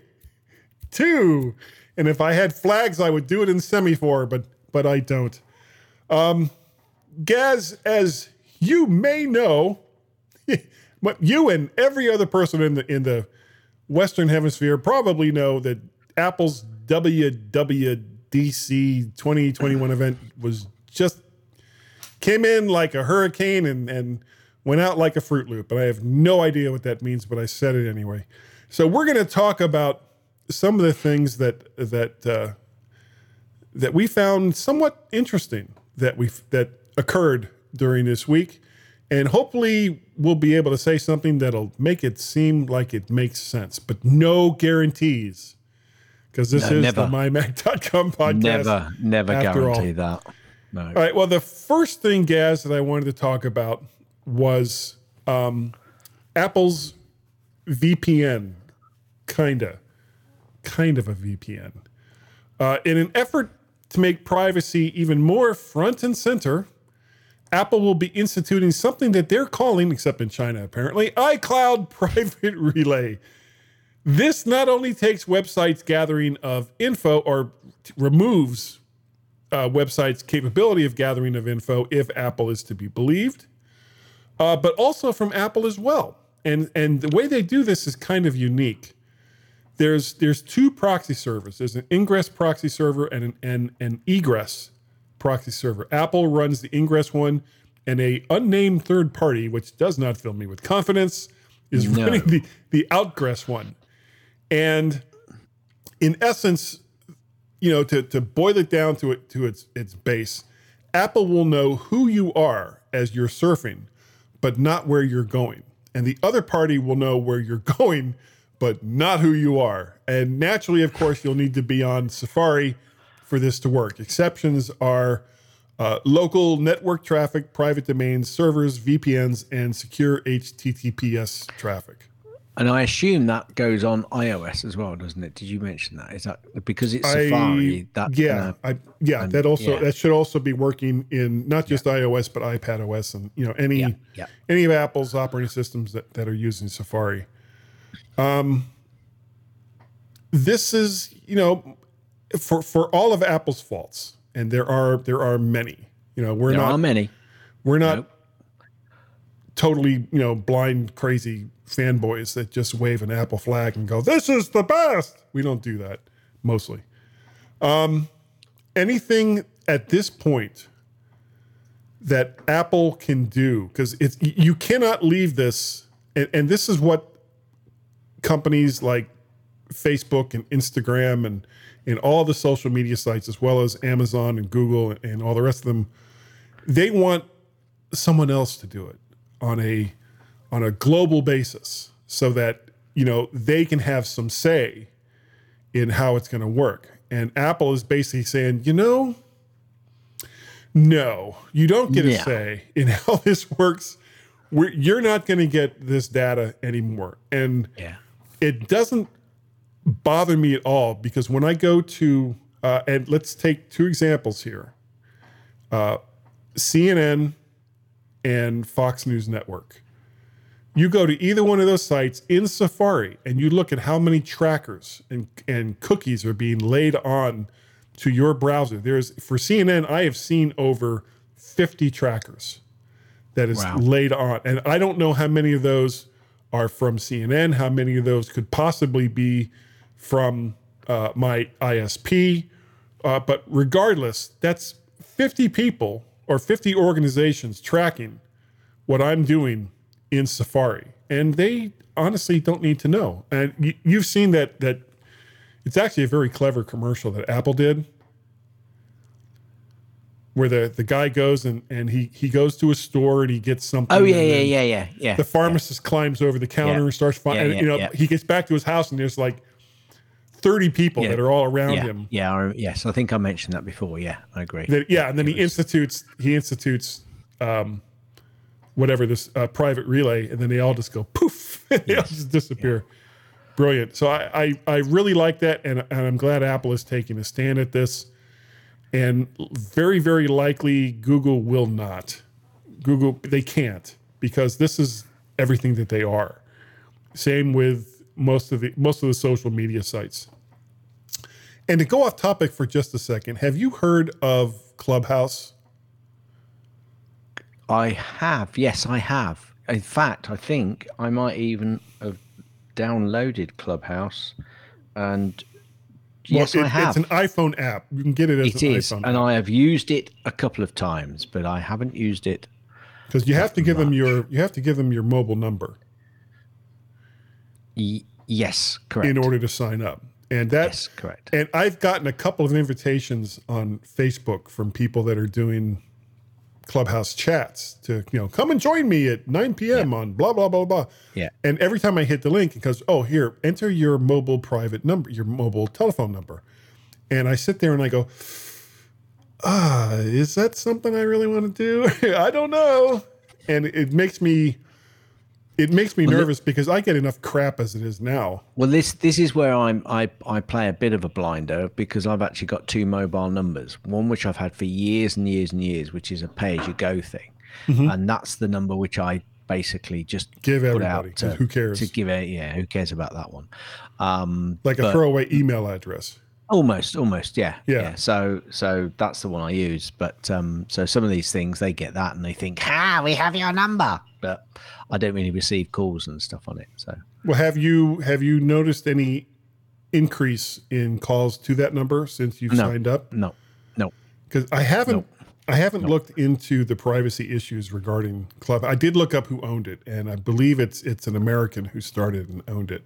two. And if I had flags, I would do it in semaphore, but but I don't. Um Gaz, as you may know, but you and every other person in the in the Western Hemisphere probably know that Apple's WWDC 2021 event was just came in like a hurricane and and went out like a fruit loop. And I have no idea what that means, but I said it anyway. So we're going to talk about some of the things that that uh, that we found somewhat interesting that we that occurred during this week, and hopefully we'll be able to say something that'll make it seem like it makes sense, but no guarantees. Because this No, is never. the mymac.com podcast. Never, never after all. guarantee that. No. All right. Well, the first thing, Gaz, that I wanted to talk about was um, Apple's VPN, kinda, kind of a VPN. Uh, in an effort to make privacy even more front and center, Apple will be instituting something that they're calling, except in China apparently, iCloud Private Relay. This not only takes websites gathering of info or t- removes uh, website's capability of gathering of info if Apple is to be believed, uh, but also from Apple as well. And and the way they do this is kind of unique. There's there's two proxy servers. There's an ingress proxy server and an and an egress proxy server. Apple runs the ingress one, and a unnamed third party, which does not fill me with confidence, is No. running the the outgress one. And in essence, you know, to, to boil it down to it to its its base, Apple will know who you are as you're surfing, but not where you're going. And the other party will know where you're going, but not who you are. And naturally, of course, you'll need to be on Safari for this to work. Exceptions are uh, local network traffic, private domains, servers, VPNs, and secure HTTPS traffic. And I assume that goes on iOS as well, doesn't it? Did you mention that? Is that because it's I- Safari? That's yeah, gonna- I, yeah, and- that also yeah. that should also be working in not just iOS but iPad OS and you know any Yeah, yeah. any of Apple's operating systems that, that are using Safari. Um, this is you know for for all of Apple's faults, and there are there are many. You know we're there not are many. we're not Nope. totally, you know, blind, crazy fanboys that just wave an Apple flag and go, "This is the best." We don't do that mostly. Um, anything at this point that Apple can do because it's you cannot leave this, and, and this is what companies like Facebook and Instagram and and all the social media sites, as well as Amazon and Google and, and all the rest of them, they want someone else to do it on a on a global basis so that you know they can have some say in how it's going to work and apple is basically saying you know No, you don't get a Yeah. say in how this works. We're, you're not going to get this data anymore. And Yeah. it doesn't bother me at all because when I go to, uh, and let's take two examples here uh, CNN and Fox News Network. You go to either one of those sites in Safari and you look at how many trackers and, and cookies are being laid on to your browser. There's for CNN, I have seen over 50 trackers that is Wow. laid on. And I don't know how many of those are from CNN, how many of those could possibly be from uh, my ISP. Uh, but regardless, that's 50 people or 50 organizations tracking what I'm doing in Safari. And they honestly don't need to know. And you, you've seen that that it's actually a very clever commercial that Apple did where the, the guy goes and, and he, he goes to a store and he gets something. Oh yeah, yeah, yeah, yeah, yeah. The pharmacist climbs over the counter Yeah. and starts Yeah, finding, yeah, you know, yeah. he gets back to his house and there's like 30 people Yeah. that are all around yeah, him. yeah, I, yes. I think I mentioned that before. Yeah, I agree. That, yeah, and then he institutes he institutes um, whatever this uh, private relay, and then they all just go poof, they all just disappear. Brilliant. So I, I I really like that, and and I'm glad Apple is taking a stand at this, and very very likely Google will not. Google they can't because this is everything that they are. Same with most of the most of the social media sites. And to go off topic for just a second, have you heard of Clubhouse? I have. Yes, I have. In fact, I think I might even have downloaded Clubhouse, and yes, Well, I have. It's an iPhone app. You can get it as It an is, iPhone and I have used it a couple of times, but I haven't used it. because you have to give them your you have to give them your mobile number Y- yes, correct. in order to sign up. And that's yes, correct. and I've gotten a couple of invitations on Facebook from people that are doing Clubhouse chats to you know come and join me at 9 p.m. on blah blah blah blah. Yeah. And every time I hit the link, it goes, "Oh, here, enter your mobile private number, your mobile telephone number." And I sit there and I go, "Ah, is that something I really want to do? I don't know." And it makes me it makes me nervous because I get enough crap as it is now. Well, this this is where I'm I I play a bit of a blinder because I've actually got two mobile numbers. One which I've had for years and years and years, which is a pay as you go thing, and that's the number which I basically just Mm-hmm. Give everybody, to, who cares? to give it. Yeah, who cares about that one? Um, Like a but- throwaway email address. Almost, almost, yeah, Yeah. So, so that's the one I use. But um, so some of these things they get that and they think, "Ah, we have your number," but I don't really receive calls and stuff on it. So, Well, have you have you noticed any increase in calls to that number since you've No. signed up? no, no, Because I haven't I haven't looked into the privacy issues regarding Club. I did look up who owned it, and I believe it's it's an American who started and owned it.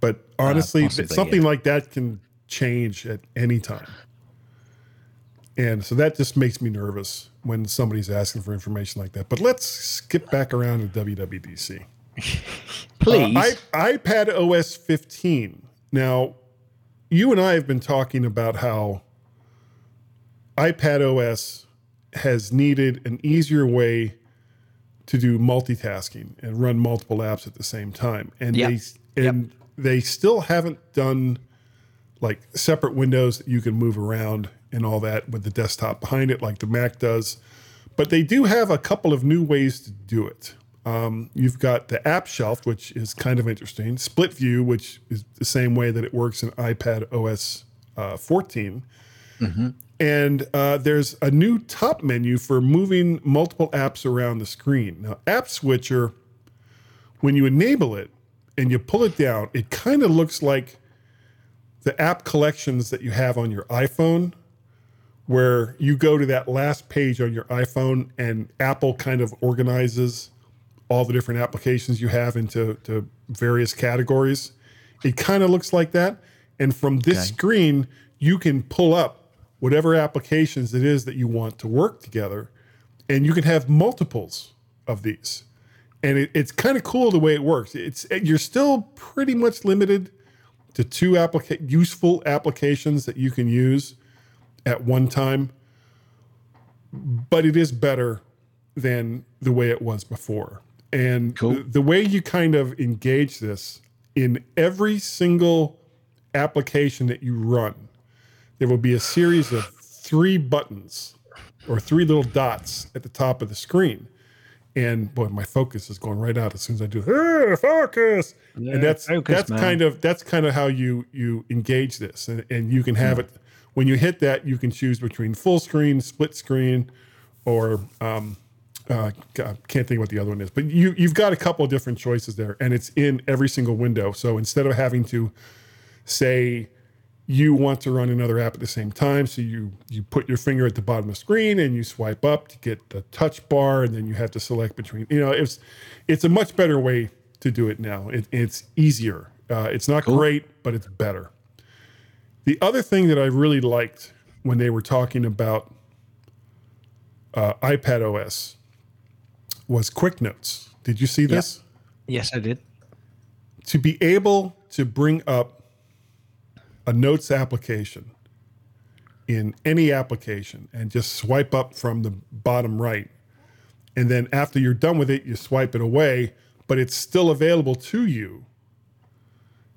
But honestly, th- possibly, something yeah. like that can change at any time. And so that just makes me nervous when somebody's asking for information like that. But let's skip back around to WWDC. please. Uh, I, iPad OS 15. Now, you and I have been talking about how iPad OS has needed an easier way to do multitasking and run multiple apps at the same time. And Yep. they and they still haven't done like separate windows that you can move around and all that with the desktop behind it like the Mac does. But they do have a couple of new ways to do it. Um, you've got the app shelf, which is kind of interesting. Split view, which is the same way that it works in iPad OS uh, 14. And uh, there's a new top menu for moving multiple apps around the screen. Now, App Switcher, when you enable it and you pull it down, it kind of looks like the app collections that you have on your iPhone, where you go to that last page on your iPhone and Apple kind of organizes all the different applications you have into to various categories. It kind of looks like that. And from this Okay. screen, you can pull up whatever applications it is that you want to work together. And you can have multiples of these. And it, it's kind of cool the way it works. It's you're still pretty much limited to two applica- useful applications that you can use at one time. but it is better than the way it was before. And Cool. the, the way you kind of engage this in every single application that you run, there will be a series of three buttons or three little dots at the top of the screen. And boy, my focus is going right out as soon as I do "Ah, focus. and that's focus, that's man. kind of that's kind of how you you engage this. And, and you can have it when you hit that, you can choose between full screen, split screen, or um, uh, God, can't think what the other one is. But you you've got a couple of different choices there, and it's in every single window. So instead of having to say you want to run another app at the same time. So you you put your finger at the bottom of the screen and you swipe up to get the touch bar, and then you have to select between. You know, it's it's a much better way to do it now. It, it's easier. Uh, it's not great, but it's better. The other thing that I really liked when they were talking about uh, iPad OS was Quick Notes. Did you see this? Yes, I did. to be able to bring up a notes application in any application and just swipe up from the bottom right. And then after you're done with it, you swipe it away, but it's still available to you.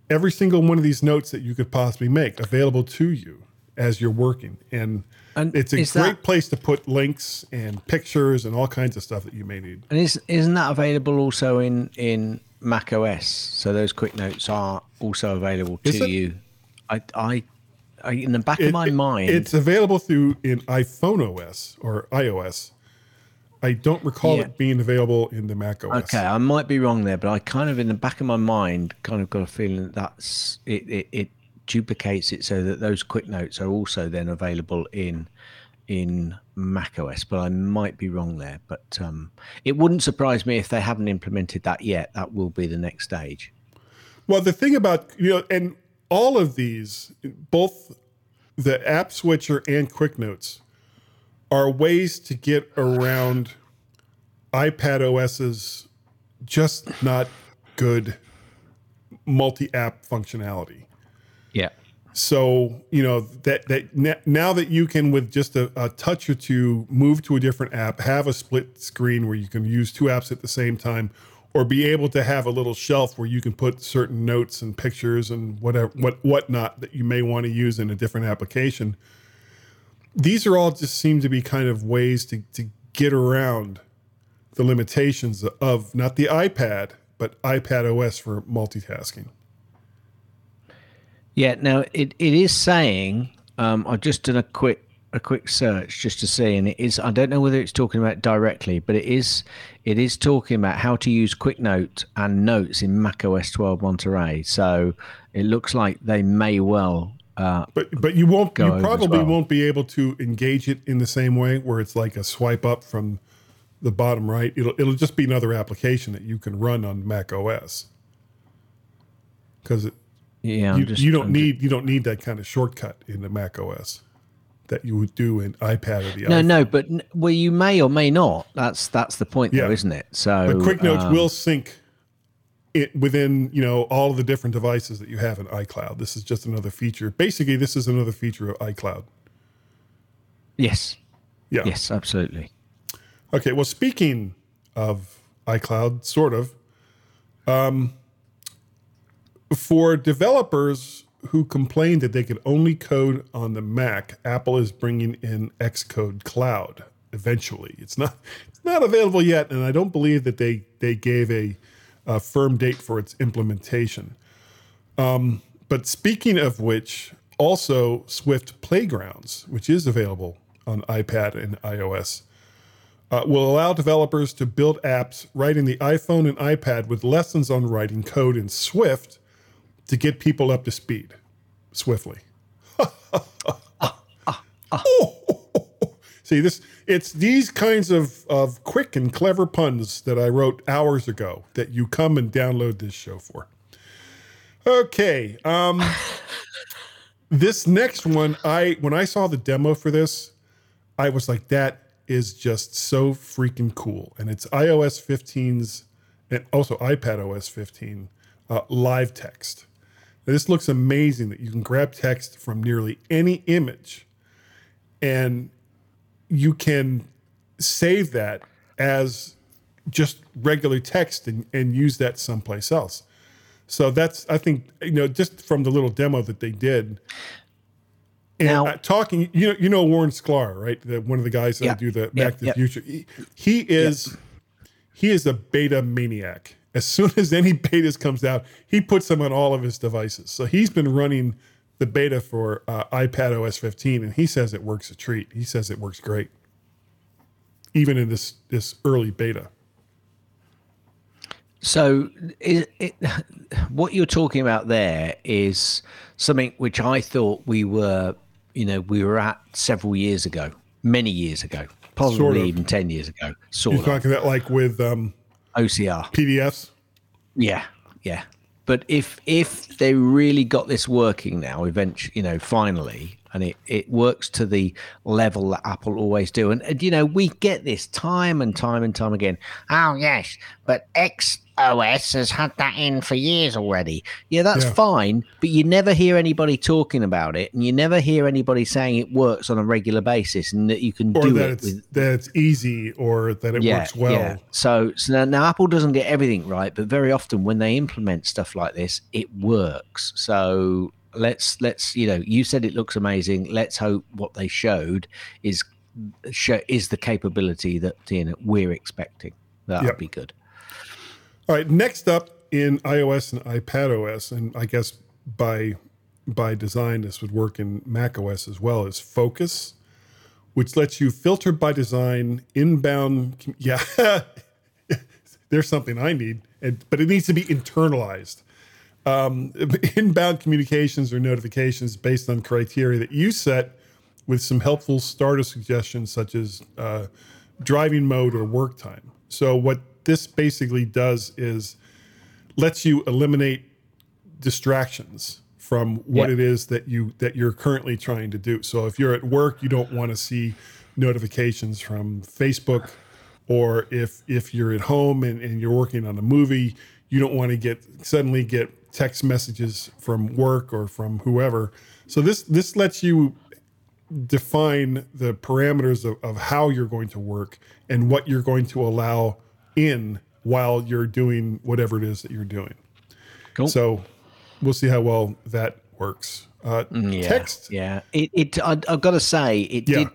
Every single one of these notes that you could possibly make available to you as you're working. And, And it's a great that- place to put links and pictures and all kinds of stuff that you may need. And is isn't that available also in in Mac OS? So those quick notes are also available to you. I, I I in the back of my it- mind. It's available through in iPhone OS or iOS. I don't recall Yeah. it being available in the Mac OS. Okay, I might be wrong there, but I kind of, in the back of my mind, kind of got a feeling that that's it. It, it duplicates it so that those quick notes are also then available in in Mac OS. But I might be wrong there. But um, it wouldn't surprise me if they haven't implemented that yet. That will be the next stage. Well, the thing about you know, and all of these, both the App Switcher and Quick Notes, are ways to get around iPad OS's just not good multi-app functionality. Yeah. So you know that that now that you can with just a, a touch or two move to a different app, have a split screen where you can use two apps at the same time, or be able to have a little shelf where you can put certain notes and pictures and whatever what whatnot that you may want to use in a different application. These are all just seem to be kind of ways to to get around the limitations of not the iPad but iPad OS for multitasking. Yeah. Now it, it is saying um, I've just done a quick a quick search just to see, and it is I don't know whether it's talking about directly, but it is it is talking about how to use Quick Note and Notes in Mac OS 12 Monterey. So it looks like they may well. Uh, But but you won't you probably well. won't be able to engage it in the same way where it's like a swipe up from the bottom right. It'll it'll just be another application that you can run on Mac OS. Because yeah, you, just you don't to- need you don't need that kind of shortcut in the Mac OS that you would do in iPad or the No, iPhone. no, but well, you may or may not. That's that's the point, Yeah. though, isn't it? So, But Quick Notes um, will sync it within you know all of the different devices that you have in iCloud. This is just another feature. Basically, this is another feature of iCloud. Yes, Yeah. yes, absolutely. Okay, well, speaking of iCloud, sort of, um, for developers who complained that they could only code on the Mac, Apple is bringing in Xcode Cloud eventually. It's not it's not available yet, and I don't believe that they they gave a, a firm date for its implementation. Um, but speaking of which, also Swift Playgrounds, which is available on iPad and iOS uh, will allow developers to build apps right in the iPhone and iPad with lessons on writing code in Swift to get people up to speed swiftly. See this it's these kinds of, of quick and clever puns that I wrote hours ago that you come and download this show for. Okay. Um this next one I when I saw the demo for this, I was like, that is just so freaking cool. And it's iOS 15's and also iPad OS 15 uh, live text. This looks amazing that you can grab text from nearly any image and you can save that as just regular text and, and use that someplace else. So that's I think you know just from the little demo that they did. And Now- talking, you know, you know Warren Sklar, right? The, one of the guys that Yeah. do the Yeah, Back to the yeah. Future. He, he is he is a beta maniac. As soon as any betas comes out, he puts them on all of his devices. So he's been running the beta for uh, iPad OS 15, and he says it works a treat. He says it works great, even in this this early beta. So, it, it, what you're talking about there is something which I thought we were, you know, we were at several years ago, many years ago, probably Sort of. even 10 years ago, sort You're of. talking about like with um, OCR. PDFs. Yeah, yeah. But if if they really got this working now, eventually, you know, finally, and it, it works to the level that Apple always do, and, and you know, we get this time and time and time again. Oh yes, but XOS has had that in for years already. Yeah, that's Yeah. fine, but you never hear anybody talking about it, and you never hear anybody saying it works on a regular basis, and that you can Or do that it it's with that it's easy, or that it works well. so, so now, now Apple doesn't get everything right, but very often when they implement stuff like this, it works. So let's let's you know, you said it looks amazing. Let's hope what they showed is show, is the capability that you know we're expecting. That would Yep. be good. All right, next up in iOS and iPad OS, and I guess by by design this would work in Mac OS as well, is Focus, which lets you filter by design inbound. Yeah, there's something I need, and, but it needs to be internalized. Um, inbound communications or notifications based on criteria that you set with some helpful starter suggestions such as uh, driving mode or work time. So what this basically does is lets you eliminate distractions from what Yeah. it is that you that you're currently trying to do. So if you're at work, you don't want to see notifications from Facebook or if if you're at home and, and you're working on a movie, you don't want to get suddenly get text messages from work or from whoever. So this this lets you define the parameters of, of how you're going to work and what you're going to allow in while you're doing whatever it is that you're doing. Cool. So we'll see how well that works. Uh, Yeah, Text, yeah. It, it I, I've got to say, it Yeah. did,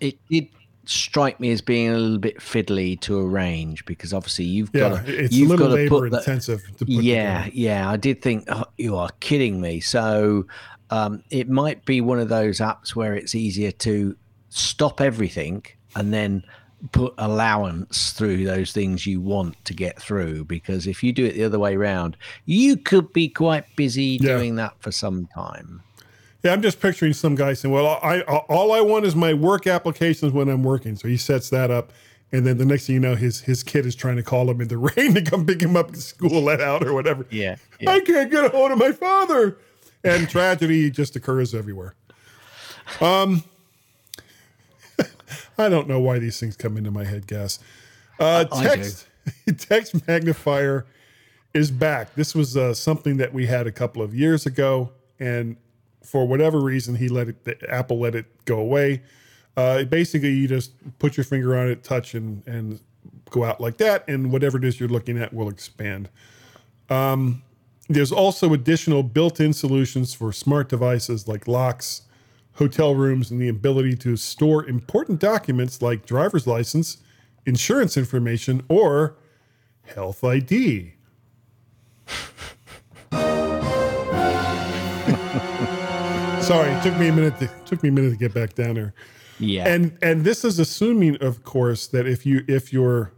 it did strike me as being a little bit fiddly to arrange because obviously you've yeah, got to, it's a you've little got to labor intensive to put yeah, yeah. I did think oh, you are kidding me. So um, it might be one of those apps where it's easier to stop everything and then put allowance through those things you want to get through. Because if you do it the other way around, you could be quite busy Yeah. doing that for some time. Yeah, I'm just picturing some guy saying, "Well, I, I all I want is my work applications when I'm working." So he sets that up, and then the next thing you know, his his kid is trying to call him in the rain to come pick him up at school, let out or whatever. Yeah, I can't get a hold of my father, and tragedy just occurs everywhere. Um, I don't know why these things come into my head, Gaz. Uh, text text magnifier is back. This was uh, something that we had a couple of years ago, and for whatever reason, he let it. The, Apple let it go away. Uh, basically, you just put your finger on it, touch, and and go out like that, and whatever it is you're looking at will expand. Um, there's also additional built-in solutions for smart devices like locks, hotel rooms, and the ability to store important documents like driver's license, insurance information, or health ID. Sorry, it took me a minute. To, took me a minute to get back down there. Yeah. And and this is assuming, of course, that if you if you're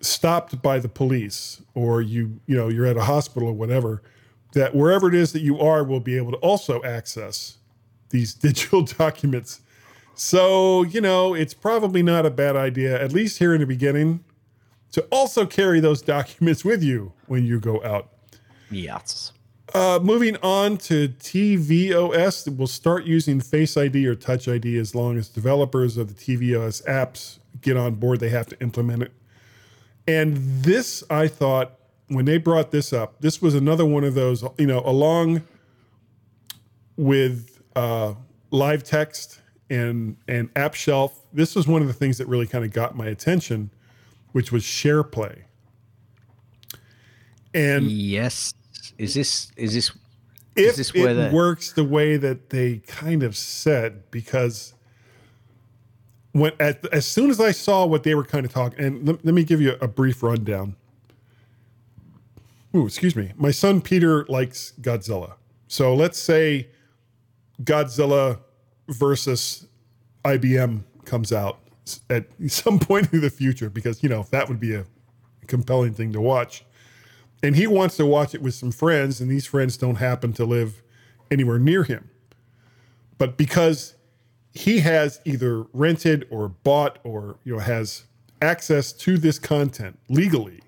stopped by the police or you you know you're at a hospital or whatever, that wherever it is that you are will be able to also access these digital documents. So you know it's probably not a bad idea, at least here in the beginning, to also carry those documents with you when you go out. yes. Uh, moving on to tvOS, we'll start using Face ID or Touch ID as long as developers of the tvOS apps get on board. They have to implement it. And this, I thought, when they brought this up, this was another one of those, you know, along with uh, live text and and App Shelf. This was one of the things that really kind of got my attention, which was SharePlay. And Yes. Is this is this if this where it the- works the way that they kind of said, because when at as soon as I saw what they were kind of talking, and let, let me give you a brief rundown. Ooh, excuse me. My son Peter likes Godzilla. So let's say Godzilla versus IBM comes out at some point in the future, because you know that would be a compelling thing to watch and he wants to watch it with some friends, and these friends don't happen to live anywhere near him. But because he has either rented or bought or you know has access to this content legally,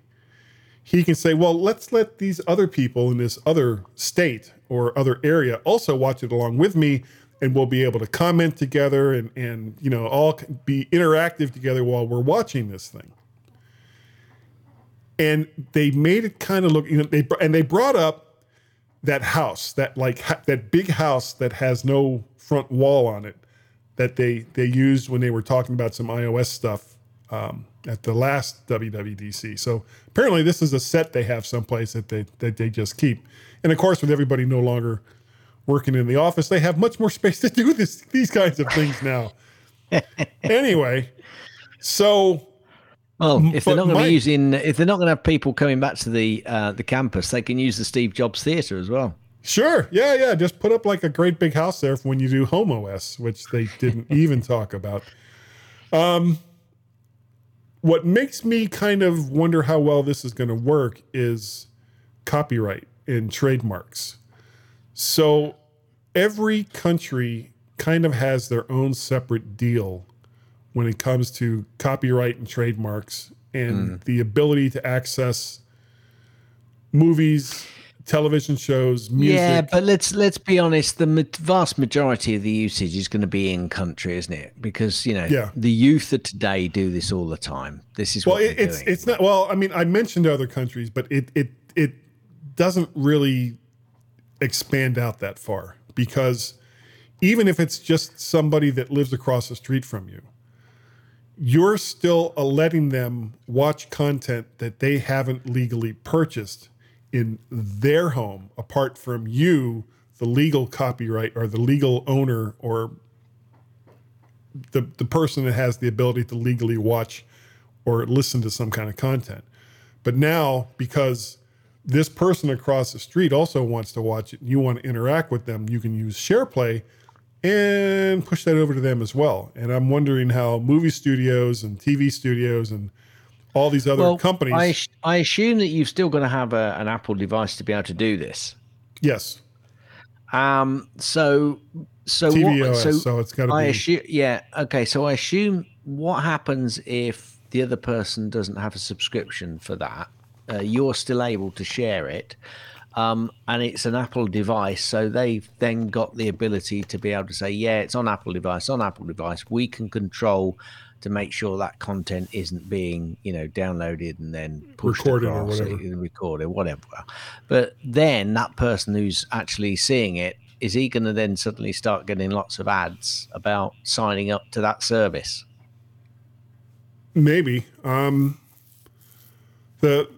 he can say, "Well, let's let these other people in this other state or other area also watch it along with me." And we'll be able to comment together and, and you know all be interactive together while we're watching this thing and they made it kind of look you know they and they brought up that house that like ha- that big house that has no front wall on it that they they used when they were talking about some iOS stuff um, at the last WWDC. So apparently this is a set they have someplace that they that they just keep. And of course, with everybody no longer working in the office, they have much more space to do this these kinds of things now. anyway, so Well, if they're not going to be using, if they're not going to have people coming back to the uh, the campus, they can use the Steve Jobs Theatre as well. Sure. Yeah, yeah. Just put up like a great big house there for when you do Home OS, which they didn't even talk about. Um, what makes me kind of wonder how well this is going to work is copyright and trademarks. So every country kind of has their own separate deal when it comes to copyright and trademarks and hmm. the ability to access movies, television shows, music. Yeah, but let's let's be honest. The vast majority of the usage is going to be in country, isn't it? Because you know, Yeah. the youth of today do this all the time. This is well, it, it's doing. it's not. Well, I mean, I mentioned other countries, but it it it doesn't really expand out that far because even if it's just somebody that lives across the street from you, you're still letting them watch content that they haven't legally purchased in their home, apart from you, the legal copyright or the legal owner or the the person that has the ability to legally watch or listen to some kind of content. But now, because this person across the street also wants to watch it, and you want to interact with them, you can use SharePlay and push that over to them as well. And I'm wondering how movie studios and TV studios and all these other well, companies. I I assume that you've still going to have a, an Apple device to be able to do this. yes, Um. So so TVOS. what? So, So, it's got to I be. assume. Yeah. Okay. So I assume what happens if the other person doesn't have a subscription for that? Uh, you're still able to share it. Um, and it's an Apple device, so they've then got the ability to be able to say, "Yeah, it's on Apple device, on Apple device." We can control to make sure that content isn't being, you know, downloaded and then pushed Recorded or across, whatever. uh, recorded, whatever. But then that person who's actually seeing it is he going to then suddenly start getting lots of ads about signing up to that service? maybe. Um, the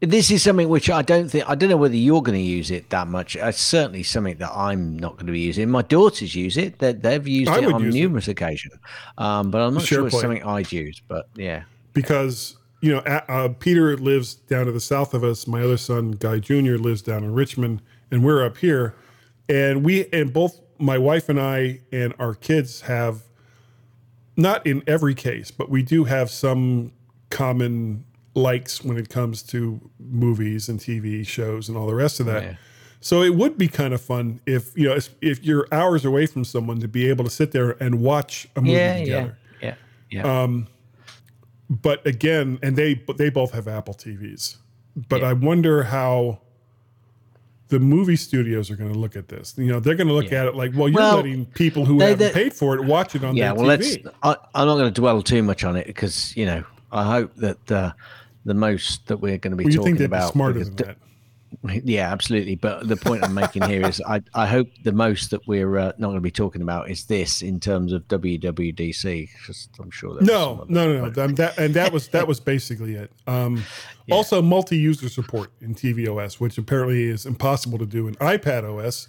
This is something which I don't think I don't know whether you're going to use it that much. It's certainly something that I'm not going to be using. My daughters use it; they, they've used I it on use it. numerous occasions, um, but I'm not sure it's something I'd use. But yeah, because you know uh, Peter lives down to the south of us. My other son, Guy Jr., lives down in Richmond, and we're up here. And we and both my wife and I and our kids have not in every case, but we do have some common likes when it comes to movies and TV shows and all the rest of that. Yeah. So it would be kind of fun if you know if- if you're hours away from someone to be able to sit there and watch a movie yeah, together yeah, yeah, yeah. but again, and they they both have Apple TVs. But I wonder how the movie studios are going to look at this. You know, they're going to look Yeah. at it like, well, you're Well, letting people who they- haven't they- paid for it watch it on yeah. their Well, TV. let's. I, I'm not going to dwell too much on it because you know I hope that uh, the most that we're going to be well, you talking about smarter than that? Yeah, absolutely. But the point I'm making here is, I, I hope the most that we're uh, not going to be talking about is this in terms of WWDC. I'm sure. there was some No, no, no, no. Um, that, and that was that was basically it. Um, Also, multi-user support in tvOS, which apparently is impossible to do in iPad OS,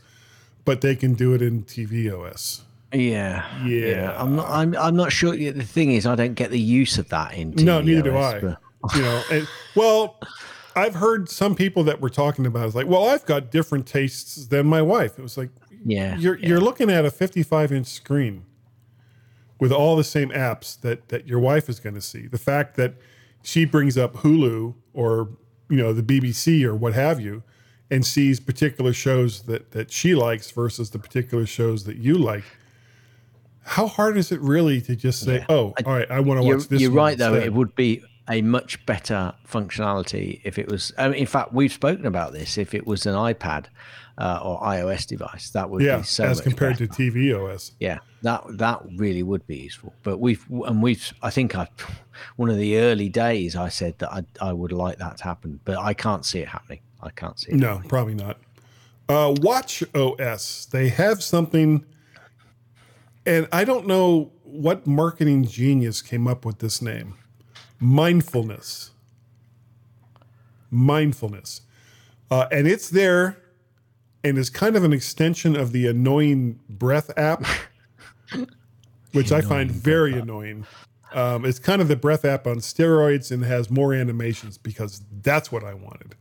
but they can do it in tvOS. Yeah, Yeah. I'm not. I'm. I'm not sure. The thing is, I don't get the use of that in. No, neither do I. but- You know, and well, I've heard some people that were talking about it's like, well, I've got different tastes than my wife. It was like, Yeah, you're you're looking at a 55 inch screen with all the same apps that that your wife is going to see. The fact that she brings up Hulu or you know the BBC or what have you, and sees particular shows that that she likes versus the particular shows that you like. How hard is it really to just say, "Oh, all right, I want to watch this"? you're right, though. instead? It would be a much better functionality if it was. I mean, in fact, we've spoken about this. If it was an iPad uh, or iOS device, that would yeah, be so as compared better. to TVOS. yeah that that really would be useful but we've and we've i think i one of the early days i said that i, I would like that to happen but i can't see it happening i can't see it No, probably not. Uh, Watch OS. They have something, and I don't know what marketing genius came up with this name. Mindfulness. Mindfulness, uh, and it's there, and is kind of an extension of the annoying breath app, which I find very annoying. Um, it's kind of the breath app on steroids and has more animations because that's what I wanted.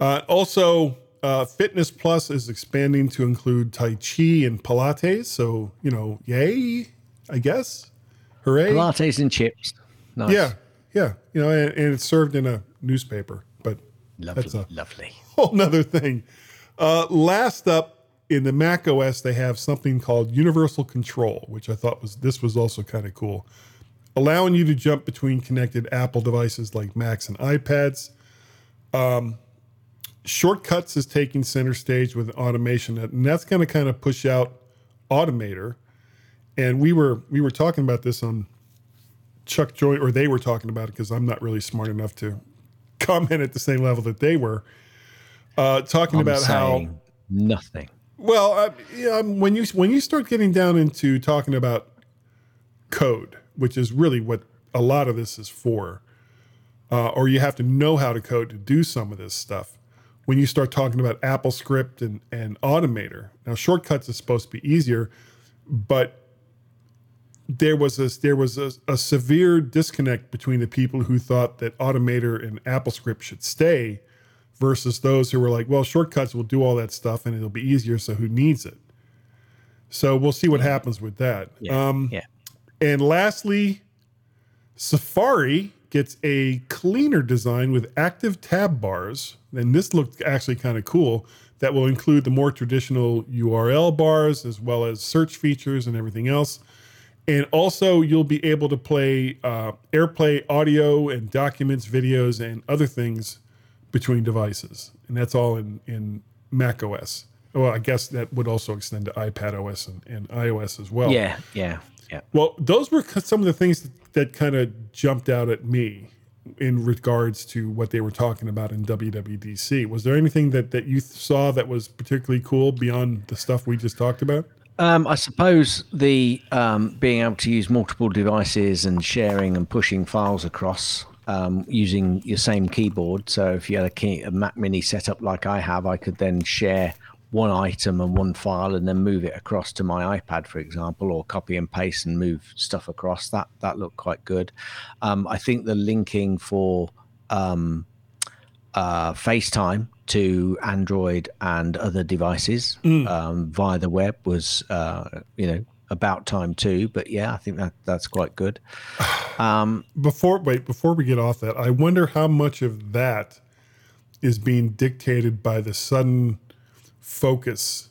Uh, also, uh, Fitness Plus is expanding to include Tai Chi and Pilates. So, you know, yay, I guess. Hooray. pilates and chips nice Yeah. Yeah. You know, and, and it's served in a newspaper, but lovely that's a lovely whole nother thing. Uh, last up in the Mac OS, they have something called Universal Control, which I thought was this was also kind of cool, allowing you to jump between connected Apple devices like Macs and iPads. Um, Shortcuts is taking center stage with automation, and that's going to kind of push out Automator. And we were we were talking about this on Chuck Joy, or they were talking about it because I'm not really smart enough to comment at the same level that they were. Uh, talking I'm about how nothing well, yeah, um, when you when you start getting down into talking about code, which is really what a lot of this is for, uh, or you have to know how to code to do some of this stuff. When you start talking about Apple Script and and Automator, now shortcuts is supposed to be easier, but there was a there was a, a severe disconnect between the people who thought that Automator and AppleScript should stay versus those who were like, well, shortcuts will do all that stuff and it'll be easier, so who needs it? So we'll see what happens with that. yeah Um, yeah and lastly, Safari gets a cleaner design with active tab bars. And this looked actually kind of cool. That will include the more traditional URL bars as well as search features and everything else. And also, you'll be able to play uh, AirPlay audio and documents, videos, and other things between devices. And that's all in, in Mac OS. Well, I guess that would also extend to iPad OS and, and iOS as well. yeah yeah yeah Well, those were some of the things that, that kind of jumped out at me in regards to what they were talking about in WWDC. Was there anything that, that you saw that was particularly cool beyond the stuff we just talked about? Um, I suppose the um, being able to use multiple devices and sharing and pushing files across um, using your same keyboard. So if you had a, key, a Mac Mini setup like I have, I could then share one item and one file and then move it across to my iPad, for example, or copy and paste and move stuff across. That that looked quite good. Um, I think the linking for um, uh, FaceTime to Android and other devices um, via the web was, uh, you know, about time too. But yeah, I think that that's quite good. Before wait, before we get off that, I wonder how much of that is being dictated by the sudden focus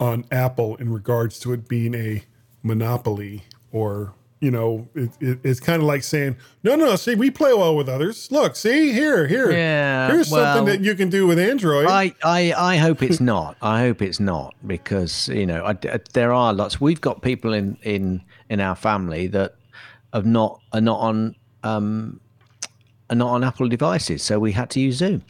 on Apple in regards to it being a monopoly or you know it, it, it's kind of like saying no no see we play well with others look see here here Yeah, here's well, something that you can do with android I, I, I hope it's not. I hope it's not because you know I, I- there are lots. We've got people in in in our family that have not are not on um are not on Apple devices, so we had to use Zoom.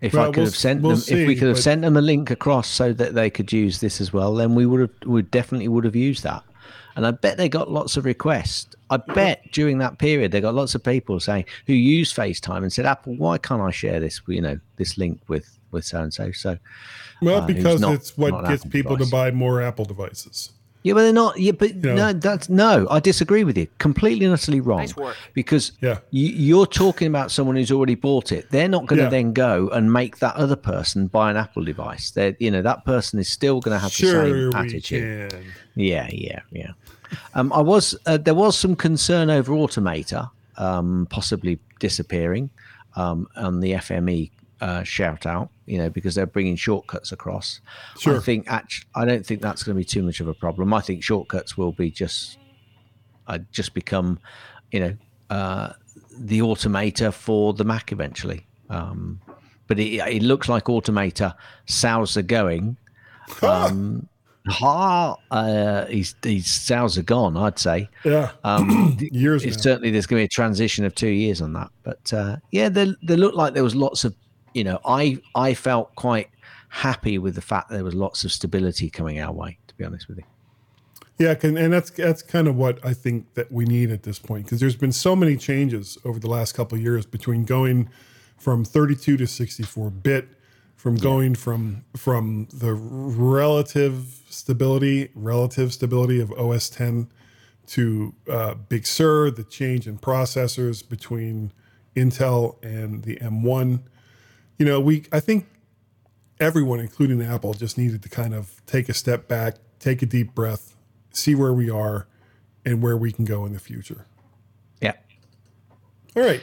If Well, I could we'll have sent we'll them, if we could have sent them a link across so that they could use this as well, then we would have, we definitely would have used that. And I bet they got lots of requests. I bet during that period they got lots of people saying who use FaceTime and said, "Apple, why can't I share this? You know, this link with with so and so." So Well, uh, because not- it's what gets Apple people device. to buy more Apple devices. Yeah, but they're not. Yeah, but know. no, that's no. I disagree with you. Completely and utterly wrong. Nice work. Because Yeah. you, you're talking about someone who's already bought it. They're not going to Yeah. then go and make that other person buy an Apple device. They're, you know, that person is still going to have the Sure, same we attitude. can. Yeah, yeah, yeah. Um, I was uh, there was some concern over Automator um, possibly disappearing um, on the FME uh, shout out. You know, because they're bringing shortcuts across. I think actually, I don't think that's going to be too much of a problem. I think shortcuts will be just, uh, just become, you know, uh, the Automator for the Mac eventually. Um, but it, it looks like Automator sales are going. Um, ha, uh, his, his sales are gone, I'd say. Yeah. Um, Years certainly there's going to be a transition of two years on that. But uh, yeah, they there looked like there was lots of, you know, I I felt quite happy with the fact there was lots of stability coming our way. To be honest with you. Yeah, can, and that's that's kind of what I think that we need at this point because there's been so many changes over the last couple of years between going from 32 to 64 bit, from going from from the relative stability, relative stability of OS 10 to uh, Big Sur, the change in processors between Intel and the M1. You know, we I think everyone, including Apple, just needed to kind of take a step back, take a deep breath, see where we are and where we can go in the future. Yeah. All right.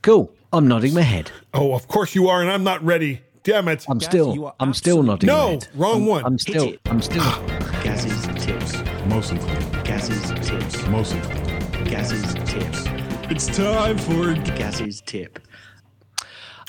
Cool. I'm nodding my head. Oh, of course you are, and I'm not ready. Damn it. I'm still. you I'm still absolutely- nodding. my no, head. wrong one. I'm still. I'm still. Gaz's tips. Mostly. Gaz's tips. Mostly. Gaz's tips. It's time for Gaz's tip.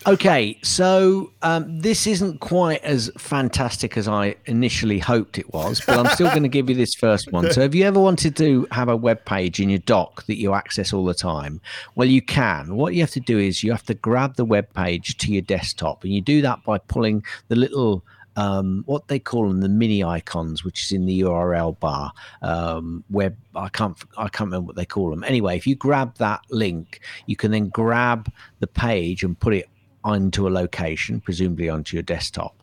Okay, so um, this isn't quite as fantastic as I initially hoped it was, but I'm still going to give you this first one. So, have you ever wanted to have a web page in your dock that you access all the time? Well, you can. What you have to do is you have to grab the web page to your desktop, and you do that by pulling the little um, what they call them the mini icons, which is in the URL bar. Um, web, I can't, I can't remember what they call them. Anyway, if you grab that link, you can then grab the page and put it onto a location, presumably onto your desktop.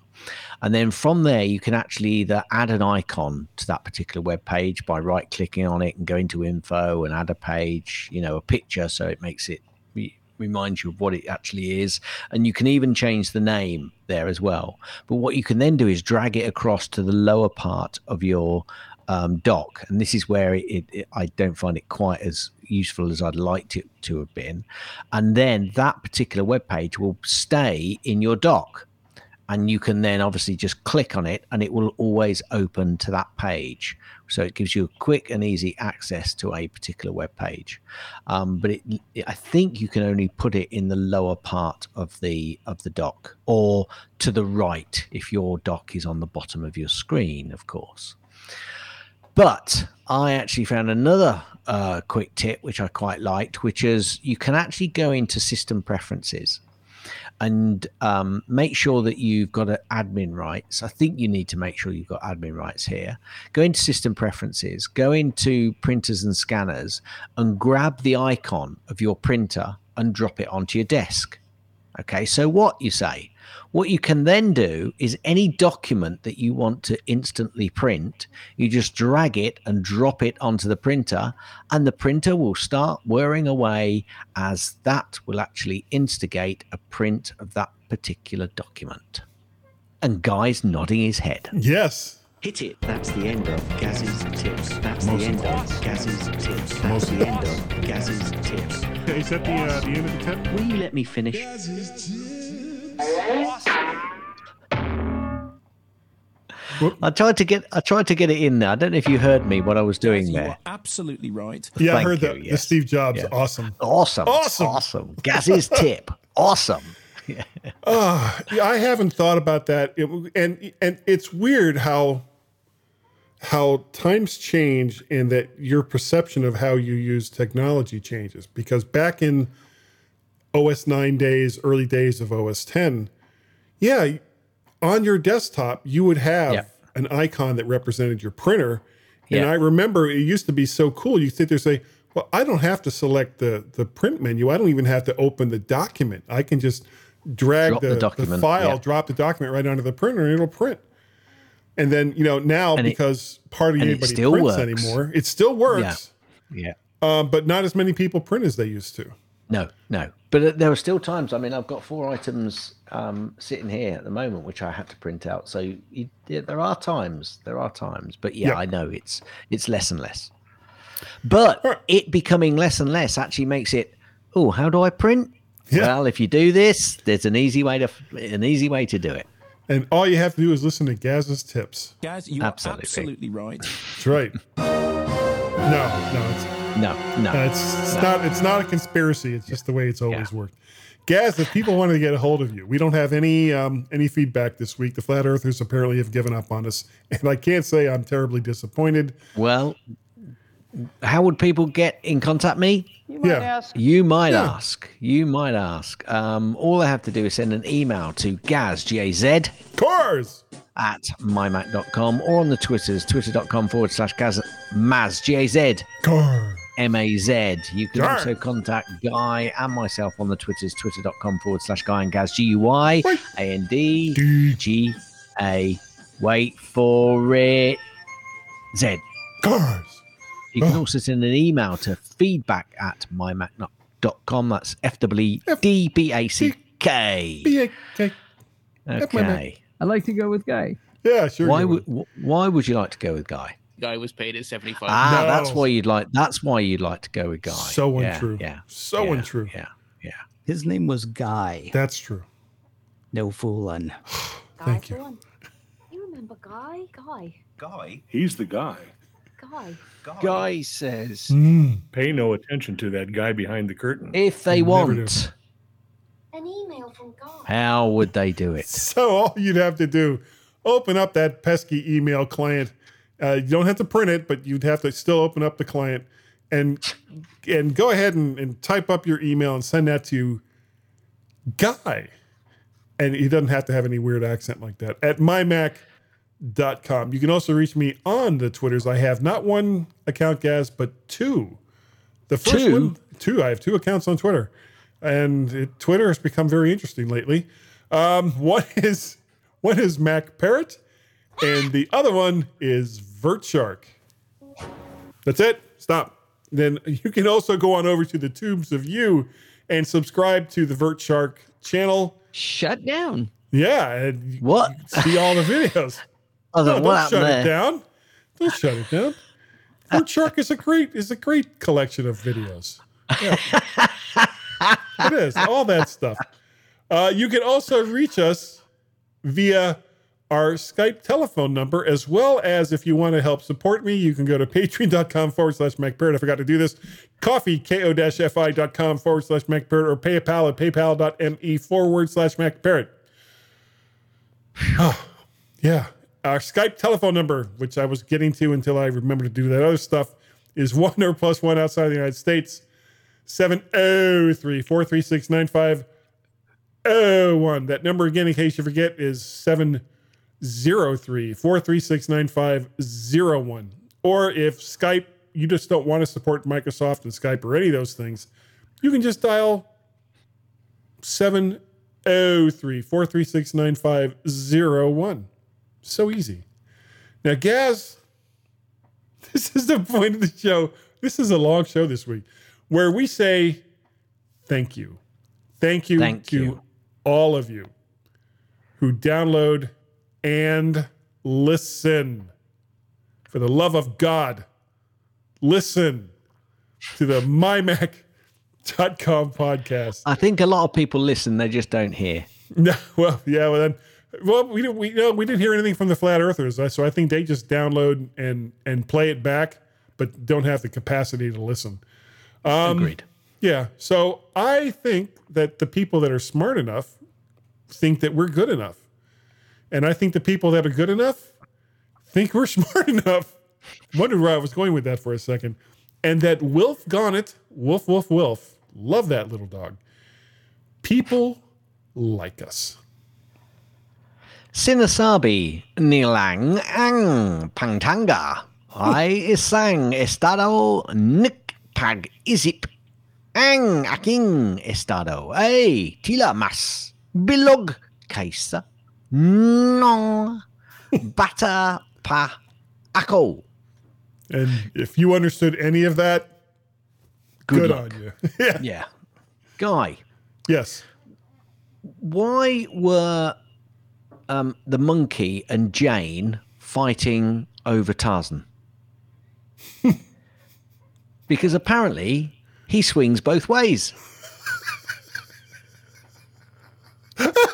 And then from there, you can actually either add an icon to that particular web page by right clicking on it and going to info and add a page, you know, a picture so it makes it re- reminds you of what it actually is. And you can even change the name there as well. But what you can then do is drag it across to the lower part of your um, dock. And this is where it, it- I don't find it quite as useful as I'd liked it to have been. And then that particular web page will stay in your dock and you can then obviously just click on it and it will always open to that page. So it gives you a quick and easy access to a particular web page. Um, but it, it- i think you can only put it in the lower part of the of the dock or to the right if your dock is on the bottom of your screen of course. But I actually found another uh, quick tip which I quite liked, which is you can actually go into system preferences and um, make sure that you've got admin rights. I think you need to make sure you've got admin rights here. Go into system preferences, go into printers and scanners, and grab the icon of your printer and drop it onto your desk. Okay, so what you say? What you can then do is any document that you want to instantly print, you just drag it and drop it onto the printer, and the printer will start whirring away as that will actually instigate a print of that particular document. And Guy's nodding his head. Yes. Hit it. That's the end of Gaz's tips. That's Most the end of of Gaz's tips. That's Most the of end of Gaz's tips. Is that the uh, the end of the tip? Will you let me finish? I tried to get I tried to get it in there. I don't know if you heard me what I was doing You there. are absolutely right. Yeah, I heard you, that. The. Steve Jobs, Yeah. awesome. Awesome. Awesome. Awesome. Gaz's tip. Awesome. Ah, yeah, I haven't thought about that, It- and and it's weird how how times change and that your perception of how you use technology changes. Because back in OS nine days, early days of OS ten, Yeah, on your desktop, you would have Yeah. an icon that represented your printer. And Yeah. I remember it used to be so cool. You sit there and say, Well, I don't have to select the, the print menu. I don't even have to open the document. I can just drag the, the the file, yeah. drop the document right onto the printer, and it'll print. And then, you know, now And it- because hardly it anybody still prints works. anymore, it still works, Yeah. um, but not as many people print as they used to. No, no. But uh, there are still times. I mean, I've got four items um, sitting here at the moment, which I had to print out. So you, yeah, there are times. There are times. But yeah, Yeah. I know it's it's less and less. But it becoming less and less actually makes it. Oh, how do I print? Yeah. Well, if you do this, there's an easy way to an easy way to do it. And all you have to do is listen to Gaz's tips. Gaz, you Absolutely. are absolutely right. That's right. no, no, it's No, no. It's, it's not it's not a conspiracy. It's just the way it's always Yeah. worked. Gaz, if people wanted to get a hold of you, we don't have any um, any feedback this week. The flat earthers apparently have given up on us, and I can't say I'm terribly disappointed. well, how would people get in contact me? You might yeah, You might Yeah. ask. You might ask. Um, all I have to do is send an email to Gaz G A Z cars. at mymac.com or on the Twitters, twitter.com forward slash Gaz Maz G A Z Cars. M A Z. You can Sure. also contact Guy and myself on the Twitters, twitter.com forward slash Guy and Gaz G U Y Wait. A N D D. G A. Wait for it. Z. Cars. You can Oh. also send an email to feedback at mymac.com. That's F W E D B A C K. B-A-K. F my Mac. Okay. I like to go with Guy. Yeah, sure. Why would wh- why would you like to go with Guy? Guy was paid at 75. Ah, No. that's why you'd like. That's why you'd like to go with Guy. So Yeah, untrue. Yeah. So yeah, untrue. Yeah. Yeah. His name was Guy. That's true. No fooling. Thank Guy you. for. You remember Guy? Guy. Guy? He's the guy. Guy. Guy says Mm. Pay no attention to that guy behind the curtain. if they Never do. want, An email from Guy. how would they do it? So all you'd have to do, open up that pesky email client. Uh, you don't have to print it, but you'd have to still open up the client and and go ahead and, and type up your email and send that to Guy. And he doesn't have to have any weird accent like that. At mymac.com. You can also reach me on the Twitters. I have not one account, Gaz, but two. The first Two? one, two. I have two accounts on Twitter. And it, Twitter has become very interesting lately. Um, one is one is Mac Parrot, and the other one is VertShark. That's it. Stop. Then you can also go on over to the Tubes of You and subscribe to the VertShark channel. Shut down. Yeah, and What? see all the videos. I No, don't shut happened it down. Don't shut it down. VertShark is a great is a great collection of videos. Yeah. it is all that stuff. Uh, you can also reach us via our Skype telephone number, as well as if you want to help support me, you can go to patreon.com forward slash MacParrot. I forgot to do this. Coffee, ko-fi.com forward slash MacParrot, or PayPal at paypal.me forward slash MacParrot. Oh, yeah. Our Skype telephone number, which I was getting to until I remembered to do that other stuff, is one or plus one outside the United States. 703 436 9501. That number again, in case you forget, is 703 436 9501. Or if Skype, you just don't want to support Microsoft and Skype or any of those things, you can just dial 703 436 9501. So easy. Now, Gaz, this is the point of the show. This is a long show this week where we say thank you. Thank you Thank to you. all of you who download and listen. For the love of God, listen to the mymac.com podcast. I think a lot of people listen, they just don't hear. No, well, yeah, well then, well, we didn't, we no, we didn't hear anything from the flat earthers, uh, so I think they just download and and play it back, but don't have the capacity to listen. Um, Agreed. Yeah, so I think that the people that are smart enough think that we're good enough, and I think the people that are good enough think we're smart enough. Wondered where I was going with that for a second, and that Wilf Gonnet, Wolf, Wolf, Wolf, love that little dog. People like us. Sinasabi nilang ang pangtanga. Ay isang estado nik pag isip. Ang aking estado ay tila mas bilog kaysa nung bata pa ako. And if you understood any of that, good, Good on you. yeah. Yeah. Guy, Yes. why were um, the monkey and Jane fighting over Tarzan? because apparently he swings both ways.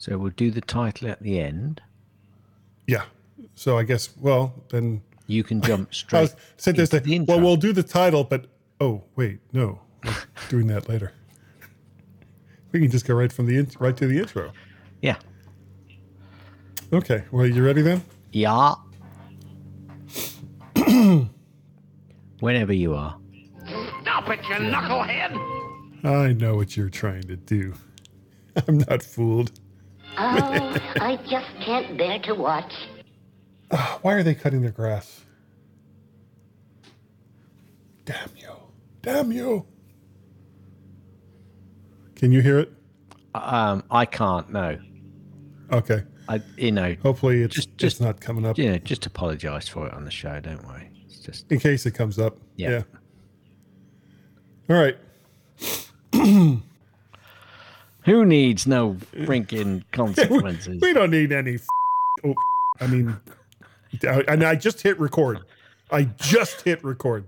So we'll do the title at the end. Yeah. So I guess, well, then You can jump I straight. was said this. into the Well, we'll do the title, but oh wait, no, we're doing that later. We can just go right from the in, right to the intro. Yeah. Okay. Well, you ready then? Yeah. Whenever you are. Stop it, you knucklehead! I know what you're trying to do. I'm not fooled. Oh, I just can't bear to watch. Why are they cutting their grass? Damn you! Damn you! Can you hear it? Um, I can't. No. Okay. I, you know, Hopefully, it's Just- just just- not coming up. you know, just apologise for it on the show. Don't worry. It's just In case it comes up. Yeah. All right. who needs no freaking consequences. We don't need any. F- oh, I mean, I- and I just hit record. I just hit record.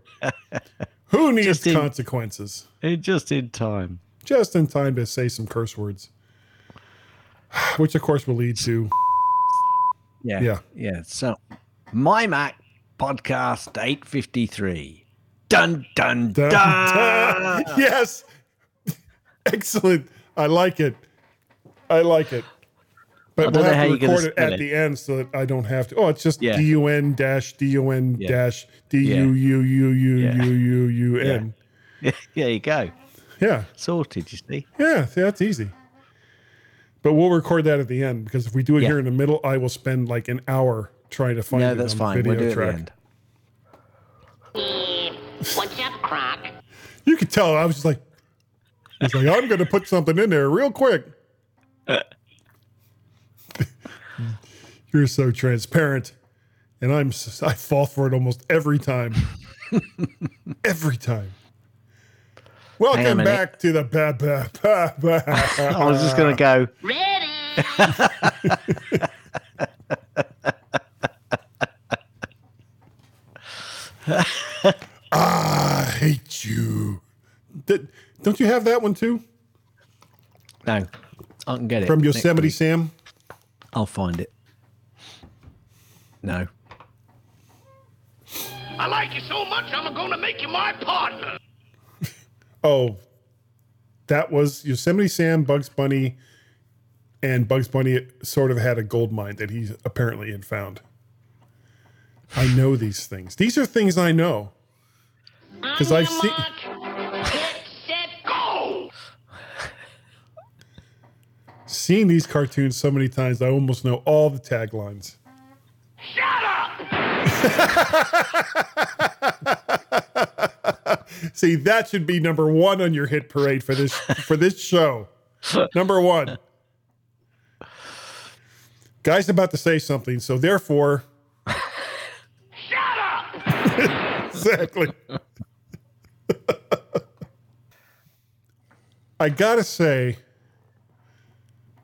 Who needs in- consequences? just in time. Just in time to say some curse words, which of course will lead to Yeah. Yeah. Yeah. So, my Mac podcast eight fifty three. Dun dun dun. Dun, dun. yes, excellent. I like it. I like it. But I we'll have how to record it at it. the end so that I don't have to. Oh, it's just Yeah. D U N dash D U N dash D U U U U Yeah. U U U N. there you go. Yeah. Sorted. You see. Yeah, that's easy. But we'll record that at the end because if we do it Yeah. here in the middle, I will spend like an hour trying to find No, it that's on fine. the We'll video do it at the end. What's up, Croc? You could tell I was just like, it's like I'm going to put something in there real quick. You're so transparent, and I'm I fall for it almost every time. every time. Hang on a Welcome back to the ba ba ba ba. I was just gonna go. Ready. I hate you. Did, don't you have that one too No, I can get it from next Yosemite week. Sam? I'll find it. No. I like you so much, I'm gonna make you my partner. Oh, that was Yosemite Sam, Bugs Bunny, and Bugs Bunny sort of had a gold mine that he apparently had found. I know these things. These are things I know because I've seen. Seen these cartoons so many times, I almost know all the taglines. Shut up! See, that should be number one on your hit parade for this for this show. Number one. Guy's about to say something, so therefore. Shut up! exactly. I gotta say,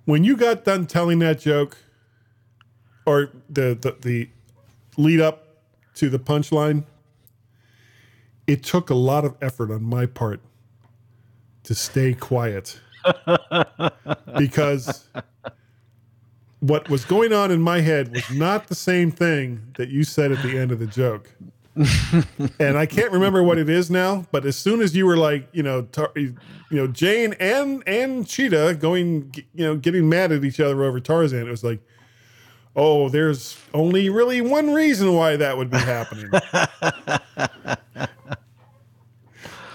when you got done telling that joke, or the the, the lead up to the punchline, it took a lot of effort on my part to stay quiet because what was going on in my head was not the same thing that you said at the end of the joke. and I can't remember what it is now, but as soon as you were like, you know, tar- you know, Jane and and Cheetah going, you know, getting mad at each other over Tarzan, it was like, oh, there's only really one reason why that would be happening.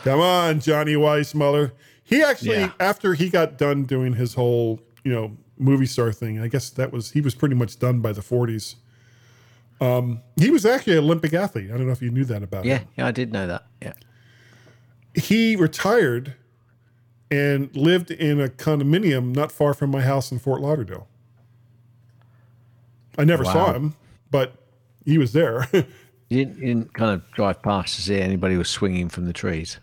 Come on, Johnny Weissmuller. He actually, Yeah. after he got done doing his whole, you know, movie star thing, I guess that was he was pretty much done by the 40s. Um, he was actually an Olympic athlete. I don't know if you knew that about Yeah, him. yeah, I did know that. Yeah. He retired and lived in a condominium not far from my house in Fort Lauderdale. I never saw him, but he was there. You didn't, you didn't kind of drive past to see anybody was swinging from the trees.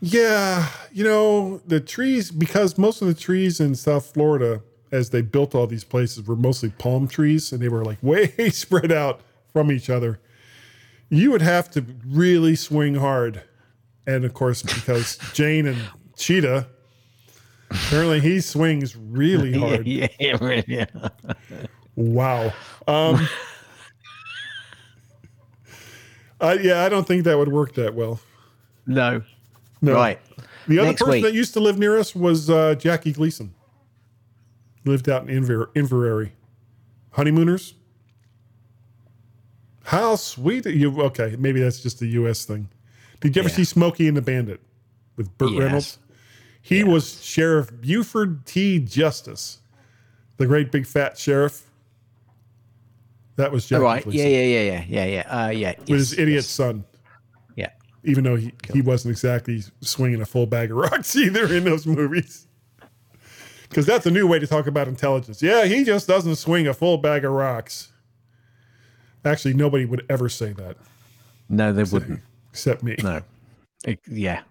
Yeah, you know, the trees, because most of the trees in South Florida, as they built all these places, were mostly palm trees and they were like way spread out from each other. You would have to really swing hard. And of course, because Jane and Cheetah, apparently he swings really hard. yeah, yeah, yeah. Wow. Um, uh, yeah, I don't think that would work that well. No. No. Right. The other Next person week. that used to live near us was uh, Jackie Gleason. Lived out in Inver- Inverrary. Honeymooners. How sweet you? Okay, maybe that's just a U.S. thing. Did you ever Yeah. see Smokey and the Bandit with Burt Yes. Reynolds? He was Sheriff Buford T. Justice, the great big fat sheriff. That was All right. Yeah, yeah, yeah, yeah, yeah, yeah. Uh, yeah. with yes, his idiot yes. son. Yeah. even though he, he wasn't exactly swinging a full bag of rocks either in those movies. Because that's a new way to talk about intelligence. Yeah, he just doesn't swing a full bag of rocks. Actually, nobody would ever say that No, they wouldn't. except me. No. It- yeah.